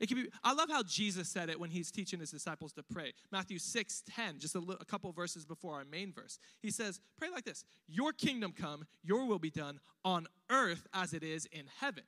It can be, I love how Jesus said it when he's teaching his disciples to pray. Matthew 6 10, just a, little, a couple verses before our main verse. He says, Pray like this Your kingdom come, your will be done on earth as it is in heaven.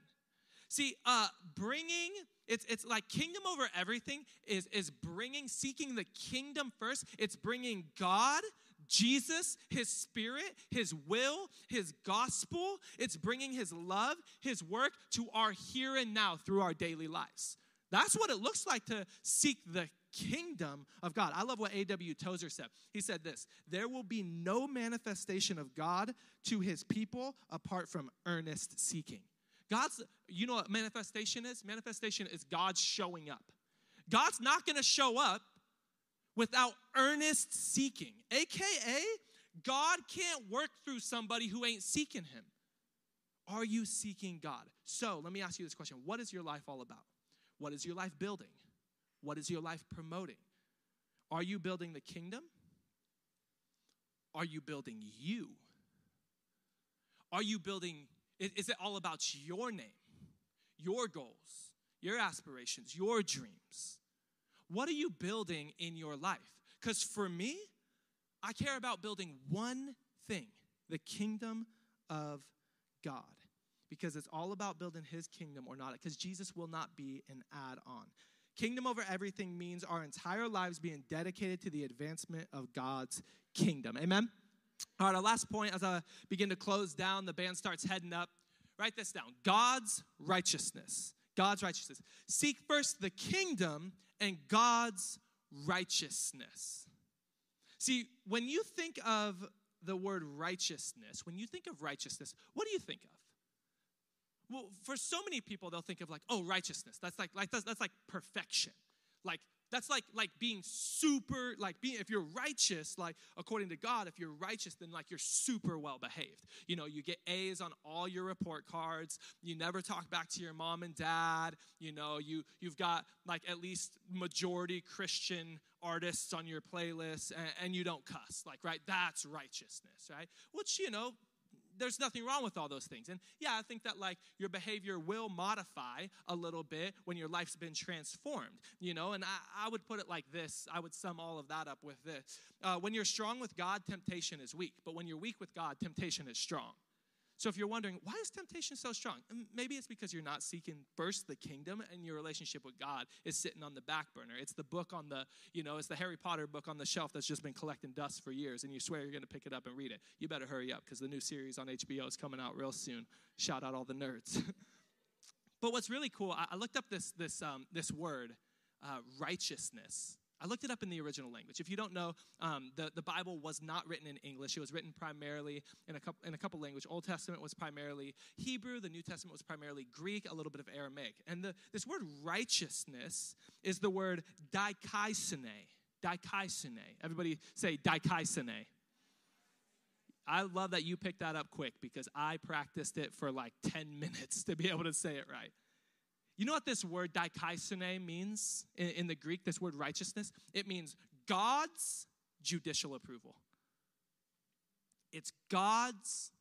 See, uh, bringing it's it's like kingdom over everything is is bringing seeking the kingdom first. It's bringing God, Jesus, His Spirit, His will, His gospel. It's bringing His love, His work to our here and now through our daily lives. That's what it looks like to seek the kingdom of God. I love what A.W. Tozer said. He said this There will be no manifestation of God to his people apart from earnest seeking. God's, you know what manifestation is? Manifestation is God showing up. God's not gonna show up without earnest seeking, AKA, God can't work through somebody who ain't seeking him. Are you seeking God? So let me ask you this question What is your life all about? What is your life building? What is your life promoting? Are you building the kingdom? Are you building you? Are you building, is it all about your name, your goals, your aspirations, your dreams? What are you building in your life? Because for me, I care about building one thing the kingdom of God because it's all about building his kingdom or not, because Jesus will not be an add on. Kingdom over everything means our entire lives being dedicated to the advancement of God's kingdom. Amen? All right, our last point as I begin to close down, the band starts heading up. Write this down God's righteousness. God's righteousness. Seek first the kingdom and God's righteousness. See, when you think of the word righteousness, when you think of righteousness, what do you think of? Well, for so many people, they'll think of like, oh, righteousness. That's like, like that's, that's like perfection. Like that's like like being super like being if you're righteous like according to god if you're righteous then like you're super well behaved. You know you get a's on all your report cards. You never talk back to your mom and dad. You know you you've got like at least majority christian artists on your playlist and, and you don't cuss like right? That's righteousness right? Which you know there's nothing wrong with all those things. And yeah, I think that like your behavior will modify a little bit when your life's been transformed, you know. And I, I would put it like this I would sum all of that up with this. Uh, when you're strong with God, temptation is weak. But when you're weak with God, temptation is strong. So if you're wondering, why is temptation so strong? Maybe it's because you're not seeking first the kingdom and your relationship with God is sitting on the back burner. It's the book on the, you know, it's the Harry Potter book on the shelf that's just been collecting dust for years and you swear you're going to pick it up and read it. You better hurry up because the new series on HBO is coming out real soon. Shout out all the nerds. (laughs) but what's really cool, I, looked up this, this, um, this word, uh, righteousness. I looked it up in the original language. If you don't know, um, the, the Bible was not written in English. It was written primarily in a, couple, in a couple languages. Old Testament was primarily Hebrew. The New Testament was primarily Greek, a little bit of Aramaic. And the, this word righteousness is the word dikaisene. Dikaisene. Everybody say dikaisene. I love that you picked that up quick because I practiced it for like 10 minutes (laughs) to be able to say it right. You know what this word dikaisone means in, in the Greek, this word righteousness? It means God's judicial approval. It's God's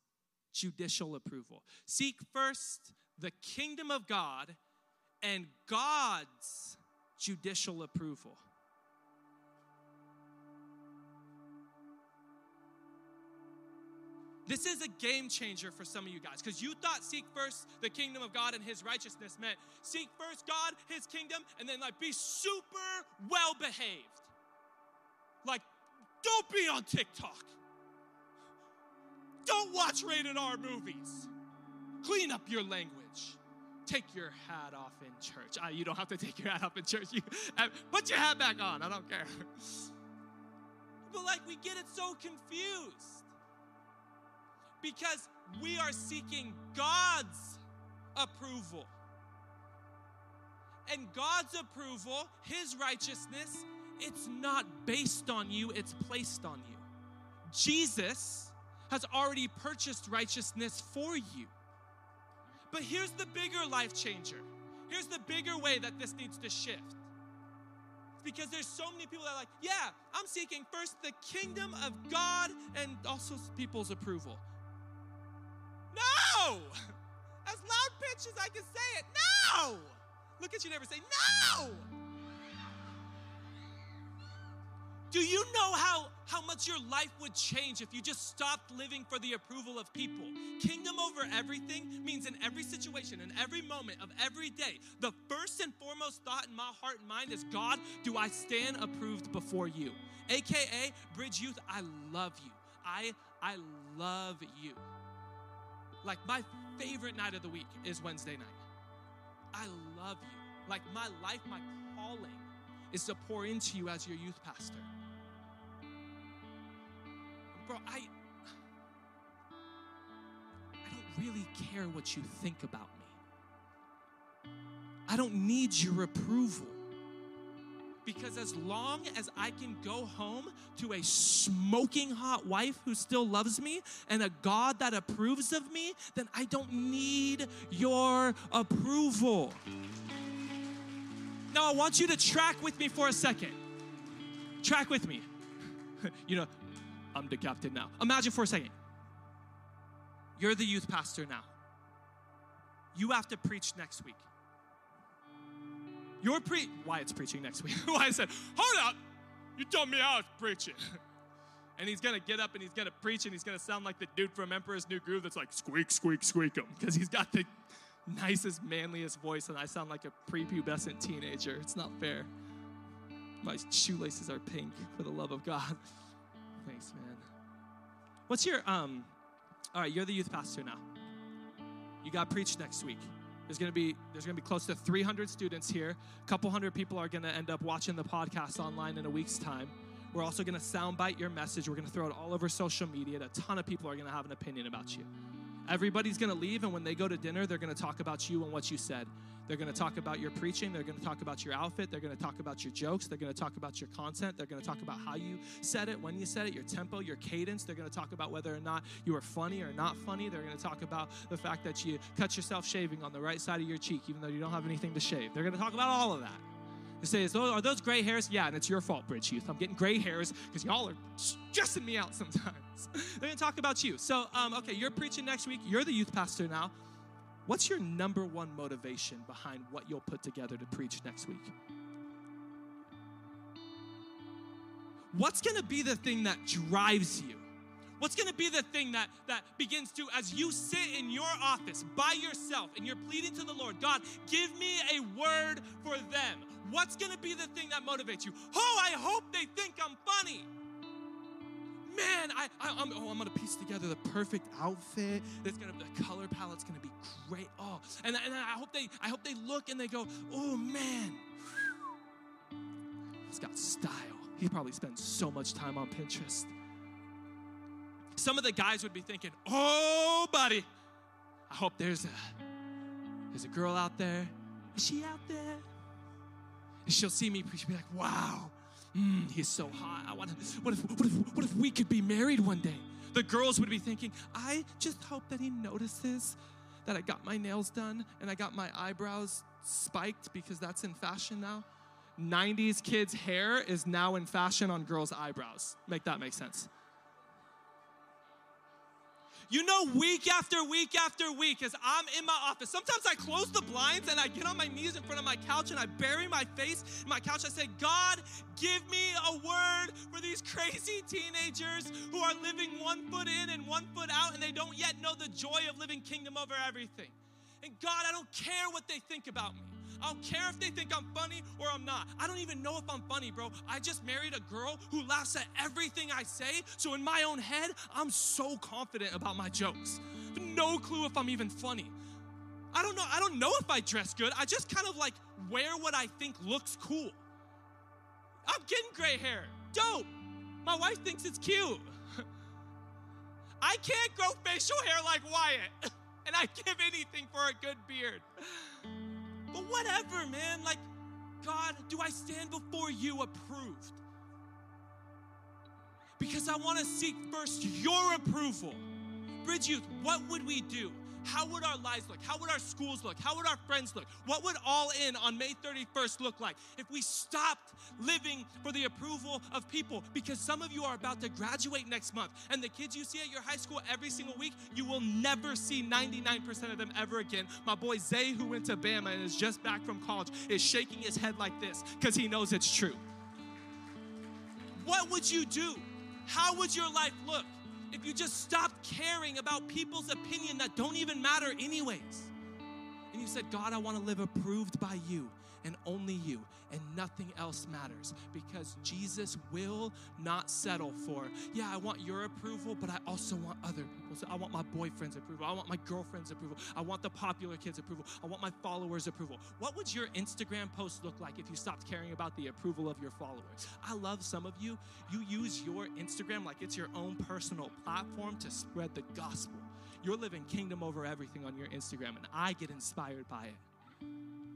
judicial approval. Seek first the kingdom of God and God's judicial approval. This is a game changer for some of you guys because you thought seek first the kingdom of God and his righteousness meant seek first God, his kingdom, and then like be super well behaved. Like, don't be on TikTok. Don't watch rated R movies. Clean up your language. Take your hat off in church. Ah, you don't have to take your hat off in church. You uh, put your hat back on. I don't care. But like we get it so confused because we are seeking God's approval. And God's approval, His righteousness, it's not based on you, it's placed on you. Jesus has already purchased righteousness for you. But here's the bigger life changer. Here's the bigger way that this needs to shift. Because there's so many people that are like, yeah, I'm seeking first the kingdom of God and also people's approval. No! As loud pitch as I can say it, no! Look at you never say, no! Do you know how, how much your life would change if you just stopped living for the approval of people? Kingdom over everything means in every situation, in every moment of every day, the first and foremost thought in my heart and mind is God, do I stand approved before you? AKA, Bridge Youth, I love you. I, I love you. Like my favorite night of the week is Wednesday night. I love you. Like my life, my calling is to pour into you as your youth pastor. Bro, I I don't really care what you think about me. I don't need your approval. Because as long as I can go home to a smoking hot wife who still loves me and a God that approves of me, then I don't need your approval. Now, I want you to track with me for a second. Track with me. (laughs) you know, I'm the captain now. Imagine for a second. You're the youth pastor now. You have to preach next week. You're pre Wyatt's preaching next week. (laughs) Wyatt said, Hold up, you told me I was preaching. (laughs) and he's gonna get up and he's gonna preach and he's gonna sound like the dude from Emperor's New Groove that's like squeak, squeak, squeak him. (laughs) Because he's got the nicest, manliest voice, and I sound like a prepubescent teenager. It's not fair. My shoelaces are pink for the love of God. Thanks, man. What's your um all right, you're the youth pastor now. You got preached next week. There's gonna be there's gonna be close to 300 students here. A couple hundred people are gonna end up watching the podcast online in a week's time. We're also gonna soundbite your message. We're gonna throw it all over social media. A ton of people are gonna have an opinion about you. Everybody's gonna leave, and when they go to dinner, they're gonna talk about you and what you said. They're gonna talk about your preaching. They're gonna talk about your outfit. They're gonna talk about your jokes. They're gonna talk about your content. They're gonna talk about how you said it, when you said it, your tempo, your cadence. They're gonna talk about whether or not you were funny or not funny. They're gonna talk about the fact that you cut yourself shaving on the right side of your cheek, even though you don't have anything to shave. They're gonna talk about all of that. They say, "Is those- are those gray hairs? Yeah, and it's your fault, Bridge Youth. I'm getting gray hairs because y'all are stressing me out sometimes. (laughs) They're gonna talk about you. So, um, okay, you're preaching next week. You're the youth pastor now. What's your number one motivation behind what you'll put together to preach next week? What's gonna be the thing that drives you? What's gonna be the thing that, that begins to, as you sit in your office by yourself and you're pleading to the Lord, God, give me a word for them. What's gonna be the thing that motivates you? Oh, I hope they think I'm funny. Man, I, I I'm, oh, I'm gonna piece together the perfect outfit. It's gonna the color palette's gonna be great. Oh, and, and I hope they I hope they look and they go, oh man, he's got style. He probably spends so much time on Pinterest. Some of the guys would be thinking, oh, buddy, I hope there's a there's a girl out there. Is she out there? And she'll see me preach, be like, wow, mm, he's so hot. I want to. What if, what if, what if we could be married one day? The girls would be thinking, I just hope that he notices that I got my nails done and I got my eyebrows spiked because that's in fashion now. 90s kids' hair is now in fashion on girls' eyebrows. Make that make sense. You know, week after week after week, as I'm in my office, sometimes I close the blinds and I get on my knees in front of my couch and I bury my face in my couch. I say, God, give me a word for these crazy teenagers who are living one foot in and one foot out and they don't yet know the joy of living kingdom over everything. And God, I don't care what they think about me. I don't care if they think I'm funny or I'm not. I don't even know if I'm funny, bro. I just married a girl who laughs at everything I say. So in my own head, I'm so confident about my jokes. No clue if I'm even funny. I don't know. I don't know if I dress good. I just kind of like wear what I think looks cool. I'm getting gray hair. Dope. My wife thinks it's cute. (laughs) I can't grow facial hair like Wyatt, (laughs) and I give anything for a good beard. But whatever, man. Like, God, do I stand before you approved? Because I want to seek first your approval. Bridge Youth, what would we do? How would our lives look? How would our schools look? How would our friends look? What would all in on May 31st look like if we stopped living for the approval of people? Because some of you are about to graduate next month, and the kids you see at your high school every single week, you will never see 99% of them ever again. My boy Zay, who went to Bama and is just back from college, is shaking his head like this because he knows it's true. What would you do? How would your life look? If you just stopped caring about people's opinion that don't even matter anyways. And you said, God, I want to live approved by you and only you, and nothing else matters because Jesus will not settle for, yeah, I want your approval, but I also want other people's. I want my boyfriend's approval. I want my girlfriend's approval. I want the popular kids' approval. I want my followers' approval. What would your Instagram post look like if you stopped caring about the approval of your followers? I love some of you. You use your Instagram like it's your own personal platform to spread the gospel. You're living kingdom over everything on your Instagram, and I get inspired by it.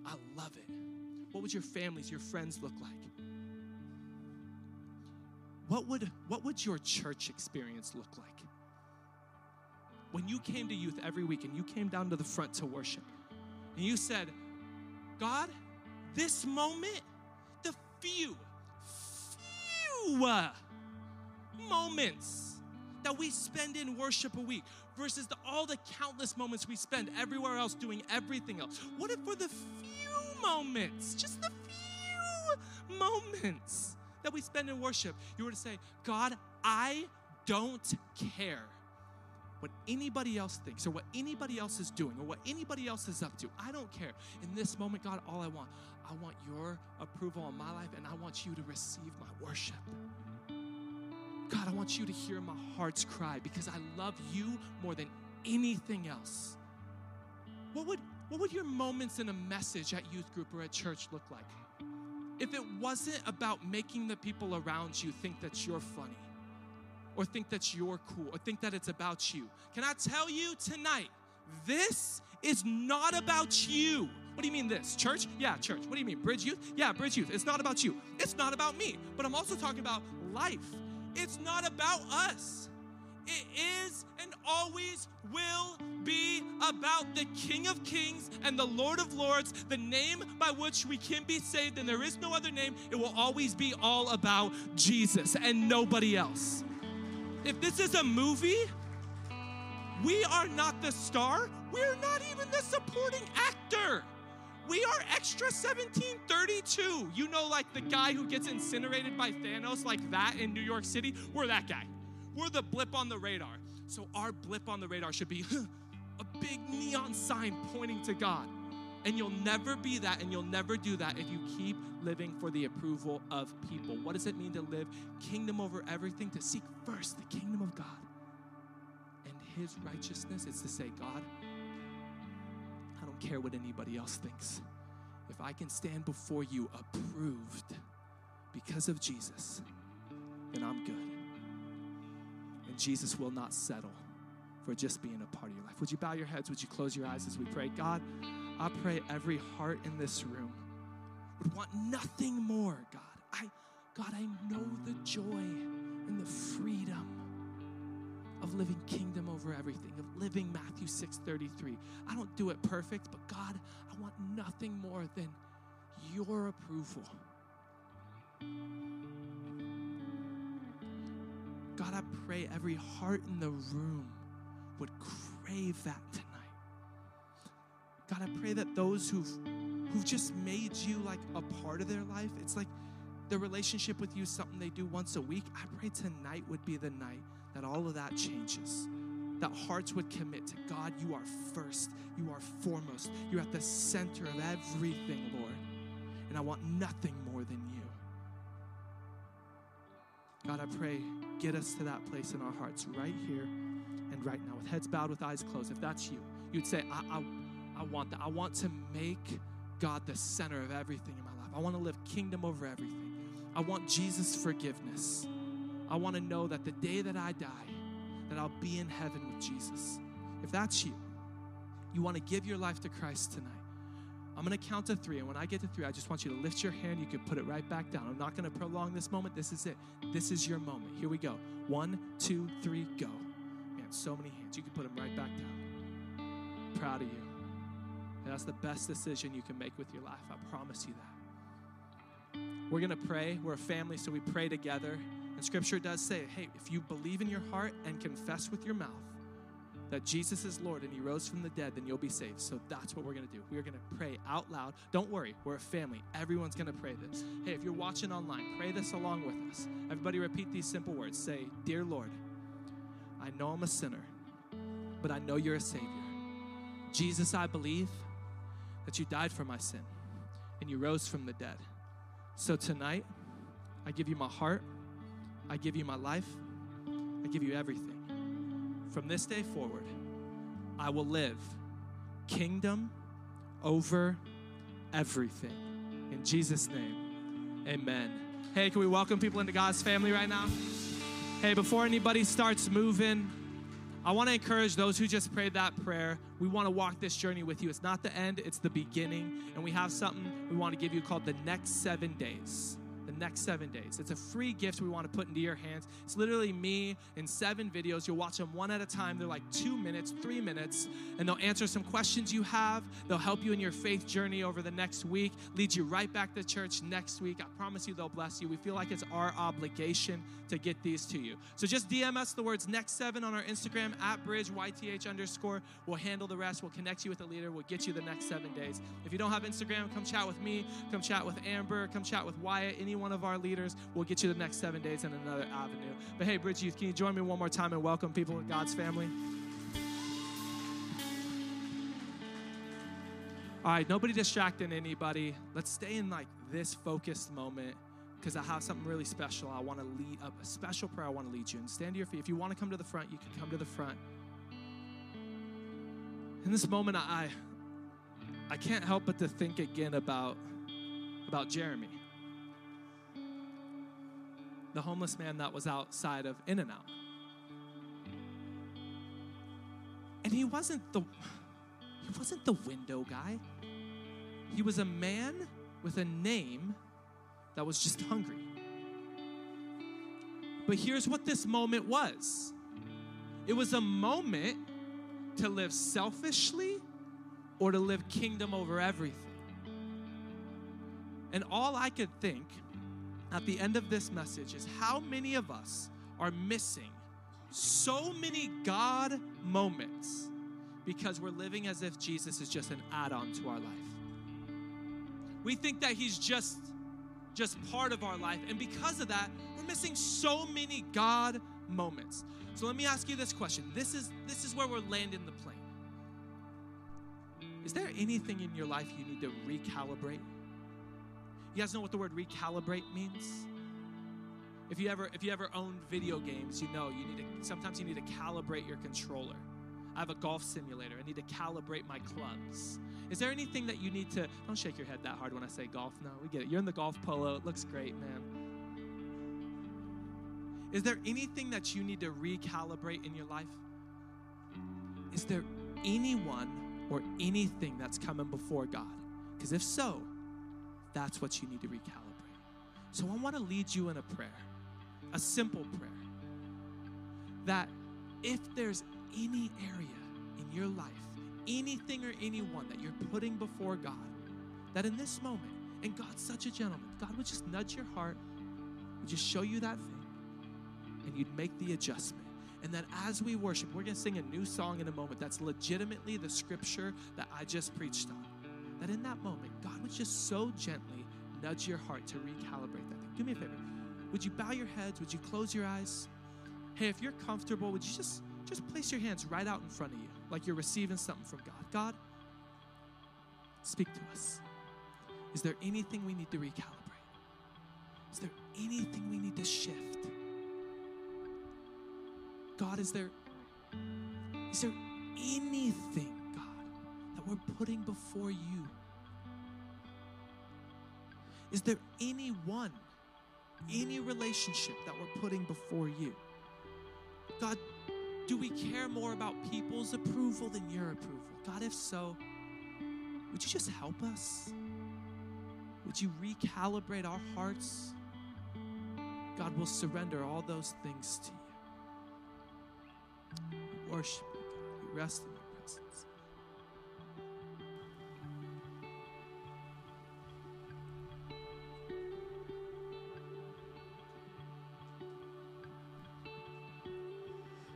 I love it. What would your families, your friends look like? What would, what would your church experience look like? When you came to youth every week and you came down to the front to worship, and you said, God, this moment, the few, few uh, moments that we spend in worship a week versus the, all the countless moments we spend everywhere else doing everything else. What if for the few moments, just the few moments that we spend in worship, you were to say, God, I don't care what anybody else thinks or what anybody else is doing or what anybody else is up to. I don't care. In this moment, God, all I want, I want your approval on my life and I want you to receive my worship. God, I want you to hear my heart's cry because I love you more than anything else. What would, what would your moments in a message at youth group or at church look like? If it wasn't about making the people around you think that you're funny or think that you're cool or think that it's about you. Can I tell you tonight, this is not about you. What do you mean this? Church? Yeah, church. What do you mean? Bridge youth? Yeah, bridge youth. It's not about you. It's not about me. But I'm also talking about life. It's not about us. It is and always will be about the King of Kings and the Lord of Lords, the name by which we can be saved, and there is no other name. It will always be all about Jesus and nobody else. If this is a movie, we are not the star, we're not even the supporting actor. We are extra 1732. You know, like the guy who gets incinerated by Thanos, like that in New York City? We're that guy. We're the blip on the radar. So our blip on the radar should be (laughs) a big neon sign pointing to God. And you'll never be that and you'll never do that if you keep living for the approval of people. What does it mean to live kingdom over everything? To seek first the kingdom of God and his righteousness. It's to say, God, care what anybody else thinks. If I can stand before you approved because of Jesus, then I'm good. And Jesus will not settle for just being a part of your life. Would you bow your heads? Would you close your eyes as we pray? God, I pray every heart in this room would want nothing more, God. I God, I know the joy and the freedom of living kingdom over everything, of living Matthew 6:33. I don't do it perfect, but God, I want nothing more than your approval. God, I pray every heart in the room would crave that tonight. God, I pray that those who've who've just made you like a part of their life, it's like the relationship with you something they do once a week. I pray tonight would be the night that all of that changes. That hearts would commit to God, you are first, you are foremost, you're at the center of everything, Lord. And I want nothing more than you. God, I pray, get us to that place in our hearts right here and right now, with heads bowed, with eyes closed. If that's you, you'd say, I, I, I want that. I want to make God the center of everything in my life. I want to live kingdom over everything. I want Jesus' forgiveness. I want to know that the day that I die, that I'll be in heaven with Jesus. If that's you, you want to give your life to Christ tonight. I'm going to count to three, and when I get to three, I just want you to lift your hand. You can put it right back down. I'm not going to prolong this moment. This is it. This is your moment. Here we go. One, two, three, go. Man, so many hands. You can put them right back down. Proud of you. And that's the best decision you can make with your life. I promise you that. We're going to pray. We're a family, so we pray together. Scripture does say, hey, if you believe in your heart and confess with your mouth that Jesus is Lord and he rose from the dead, then you'll be saved. So that's what we're going to do. We're going to pray out loud. Don't worry, we're a family. Everyone's going to pray this. Hey, if you're watching online, pray this along with us. Everybody repeat these simple words. Say, Dear Lord, I know I'm a sinner, but I know you're a Savior. Jesus, I believe that you died for my sin and you rose from the dead. So tonight, I give you my heart, I give you my life, I give you everything. From this day forward, I will live kingdom over everything. In Jesus' name, amen. Hey, can we welcome people into God's family right now? Hey, before anybody starts moving, I want to encourage those who just prayed that prayer. We want to walk this journey with you. It's not the end, it's the beginning. And we have something we want to give you called the next seven days. The next seven days. It's a free gift we want to put into your hands. It's literally me in seven videos. You'll watch them one at a time. They're like two minutes, three minutes, and they'll answer some questions you have. They'll help you in your faith journey over the next week, lead you right back to church next week. I promise you they'll bless you. We feel like it's our obligation to get these to you. So just DM us the words next seven on our Instagram at bridge YTH underscore. We'll handle the rest. We'll connect you with a leader. We'll get you the next seven days. If you don't have Instagram, come chat with me. Come chat with Amber. Come chat with Wyatt. Any one of our leaders. We'll get you the next seven days in another avenue. But hey, Bridge Youth, can you join me one more time and welcome people in God's family? All right, nobody distracting anybody. Let's stay in like this focused moment because I have something really special. I want to lead up a special prayer. I want to lead you and stand to your feet. If you want to come to the front, you can come to the front. In this moment, I I can't help but to think again about about Jeremy, the homeless man that was outside of In-N-Out, and he wasn't the he wasn't the window guy. He was a man with a name that was just hungry. But here's what this moment was it was a moment to live selfishly or to live kingdom over everything. And all I could think at the end of this message is how many of us are missing so many God moments because we're living as if Jesus is just an add on to our life. We think that he's just just part of our life and because of that we're missing so many god moments. So let me ask you this question. This is this is where we're landing the plane. Is there anything in your life you need to recalibrate you guys know what the word recalibrate means if you ever if you ever owned video games you know you need to sometimes you need to calibrate your controller I have a golf simulator. I need to calibrate my clubs. Is there anything that you need to? Don't shake your head that hard when I say golf. No, we get it. You're in the golf polo. It looks great, man. Is there anything that you need to recalibrate in your life? Is there anyone or anything that's coming before God? Because if so, that's what you need to recalibrate. So I want to lead you in a prayer, a simple prayer. That if there's any area in your life, anything or anyone that you're putting before God, that in this moment, and God's such a gentleman, God would just nudge your heart, would just show you that thing, and you'd make the adjustment. And that as we worship, we're going to sing a new song in a moment that's legitimately the scripture that I just preached on. That in that moment, God would just so gently nudge your heart to recalibrate that thing. Do me a favor. Would you bow your heads? Would you close your eyes? Hey, if you're comfortable, would you just just place your hands right out in front of you like you're receiving something from God? God, speak to us. Is there anything we need to recalibrate? Is there anything we need to shift? God, is there is there anything, that we're putting before you? Is there anyone, any relationship that we're putting before you? God, do we care more about people's approval than your approval? God, if so, would you just help us? Would you recalibrate our hearts? God will surrender all those things to you. We worship you, God. We rest in your presence.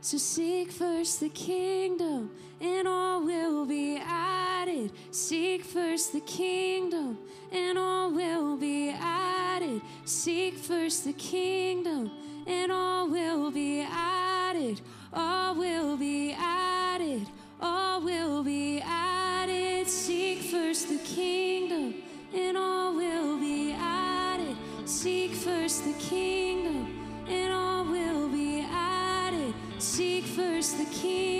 So seek first the kingdom, and all will be added. Seek first the kingdom, and all will be added. Seek first the kingdom, and all will be added. All will be added. All will be added. Seek first the kingdom, and all will be added. Seek first the kingdom, Seek first the kingdom,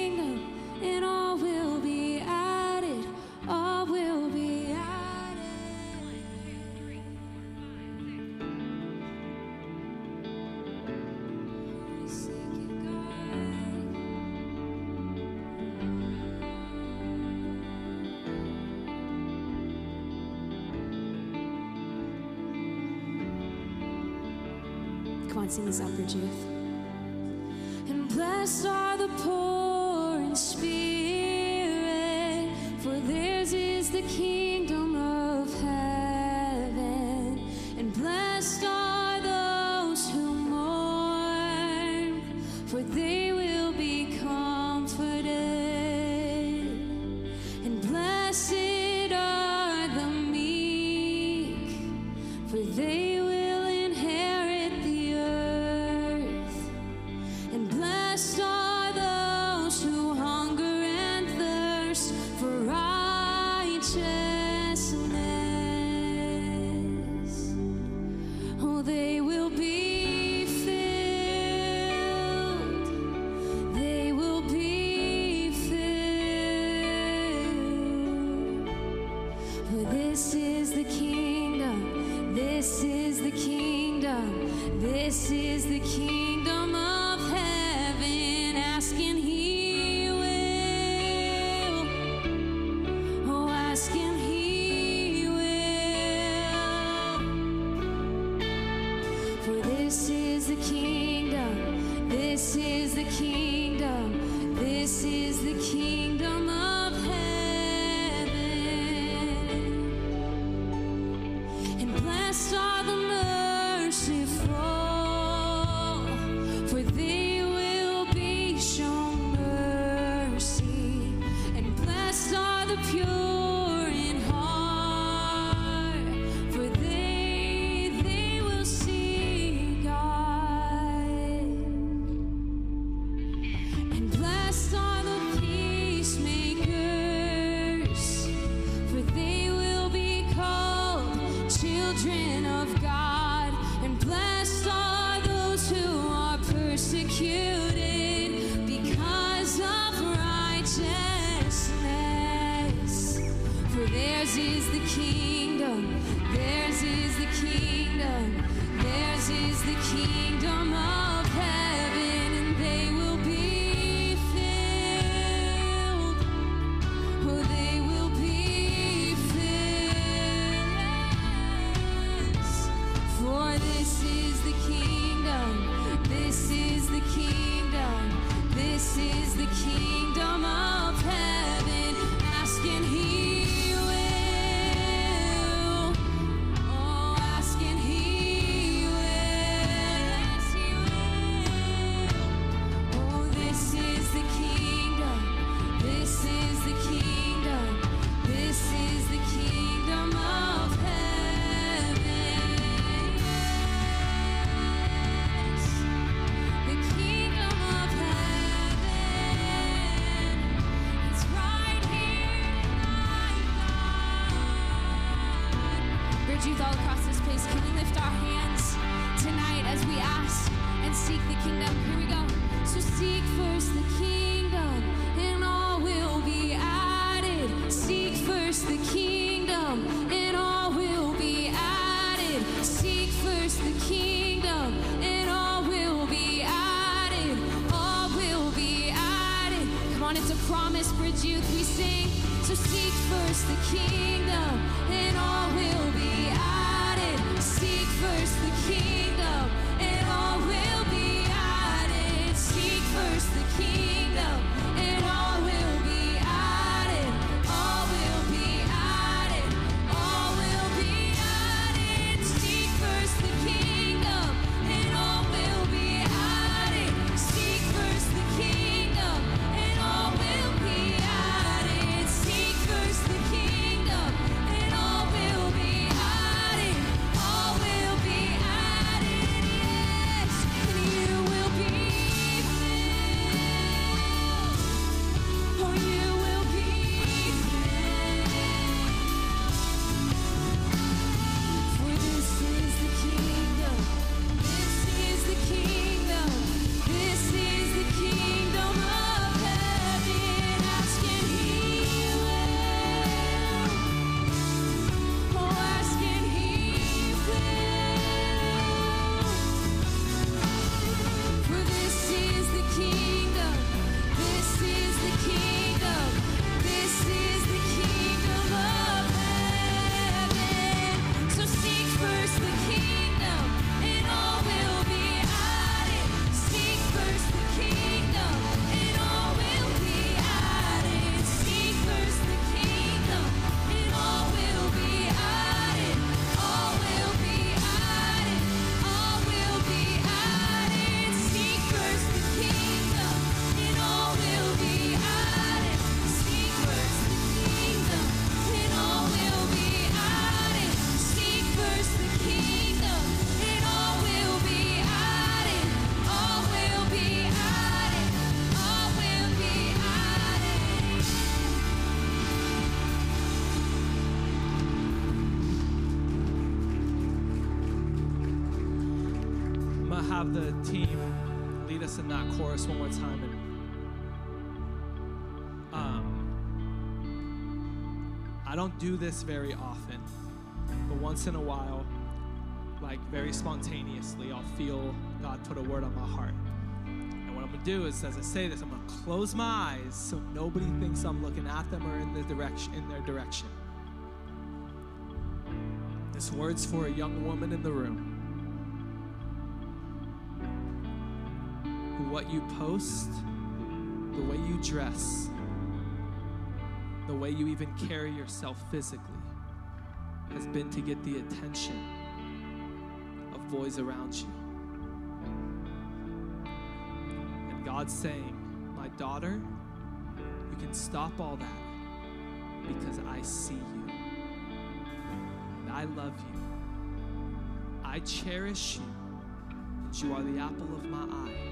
that chorus one more time. And um, I don't do this very often, but once in a while, like very spontaneously, I'll feel God put a word on my heart. And what I'm gonna do is, as I say this, I'm gonna close my eyes so nobody thinks I'm looking at them or in the direction in their direction. This word's for a young woman in the room. What you post, the way you dress, the way you even carry yourself physically has been to get the attention of boys around you. And God's saying, My daughter, you can stop all that because I see you. And I love you. I cherish you. And you are the apple of my eye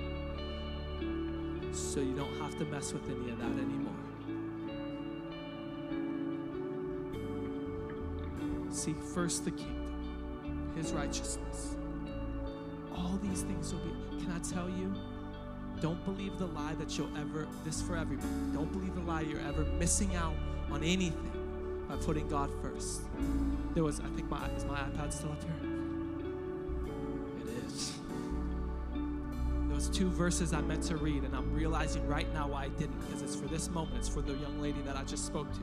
so you don't have to mess with any of that anymore. Seek first the kingdom, his righteousness. All these things will be. Can I tell you? Don't believe the lie that you'll ever, this for everybody, don't believe the lie you're ever missing out on anything by putting God first. There was, I think, my, is my iPad still up here? Those two verses I meant to read, and I'm realizing right now why I didn't, because it's for this moment. It's for the young lady that I just spoke to.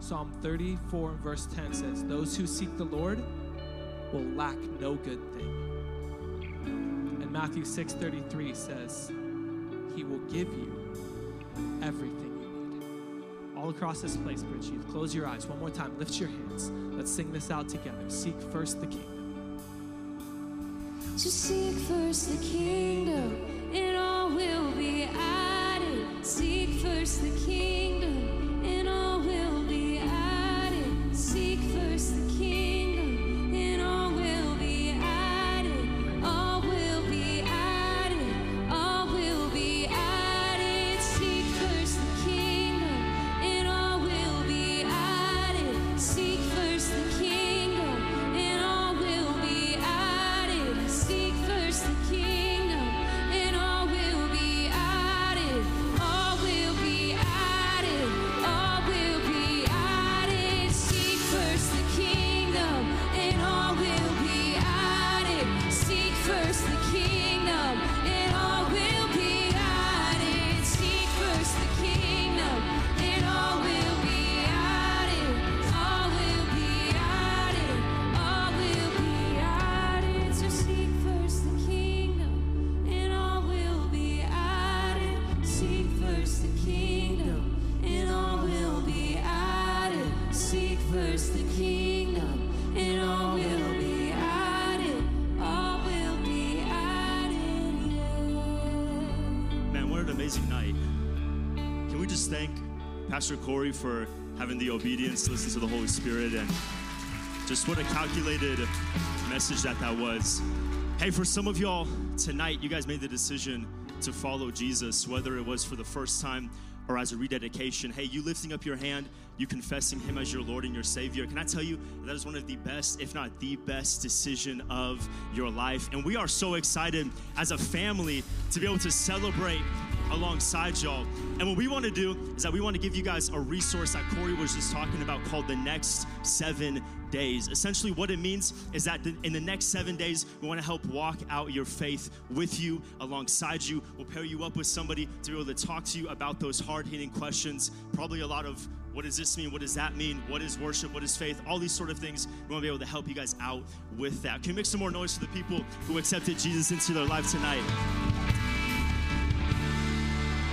Psalm 34 and verse 10 says, Those who seek the Lord will lack no good thing. And Matthew 6:33 says, He will give you everything you need. All across this place, Bridge Youth, close your eyes one more time, lift your hands. Let's sing this out together. Seek first the kingdom. To seek first the kingdom, and all will be added. Seek first the kingdom, and all will be added. Seek first the kingdom, Pastor Corey for having the obedience to listen to the Holy Spirit and just what a calculated message that that was. Hey, for some of y'all tonight, you guys made the decision to follow Jesus, whether it was for the first time or as a rededication. Hey, you lifting up your hand, you confessing Him as your Lord and your Savior. Can I tell you that is one of the best, if not the best, decision of your life? And we are so excited as a family to be able to celebrate alongside y'all. And what we want to do is that we want to give you guys a resource that Corey was just talking about called the next seven days. Essentially, what it means is that in the next seven days, we want to help walk out your faith with you, alongside you. We'll pair you up with somebody to be able to talk to you about those hard hitting questions. Probably a lot of what does this mean? What does that mean? What is worship? What is faith? All these sort of things. We want to be able to help you guys out with that. Can you make some more noise for the people who accepted Jesus into their life tonight?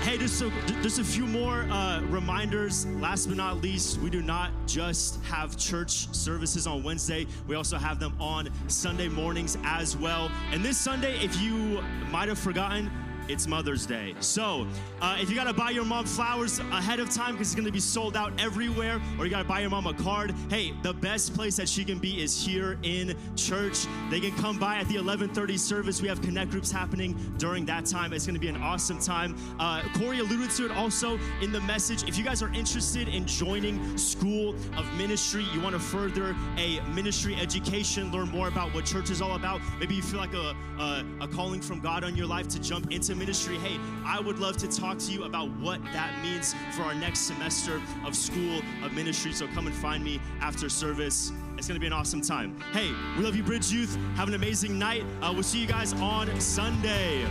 Hey, just a, just a few more uh, reminders. Last but not least, we do not just have church services on Wednesday, we also have them on Sunday mornings as well. And this Sunday, if you might have forgotten, it's Mother's Day. So, uh, if you gotta buy your mom flowers ahead of time because it's gonna be sold out everywhere, or you gotta buy your mom a card, hey, the best place that she can be is here in church. They can come by at the 11:30 service. We have connect groups happening during that time. It's gonna be an awesome time. Uh, Corey alluded to it also in the message. If you guys are interested in joining School of Ministry, you want to further a ministry education, learn more about what church is all about. Maybe you feel like a, a, a calling from God on your life to jump into ministry, hey, I would love to talk to you about what that means for our next semester of School of Ministry. So come and find me after service. It's going to be an awesome time. Hey, we love you, Bridge Youth. Have an amazing night. Uh, we'll see you guys on Sunday.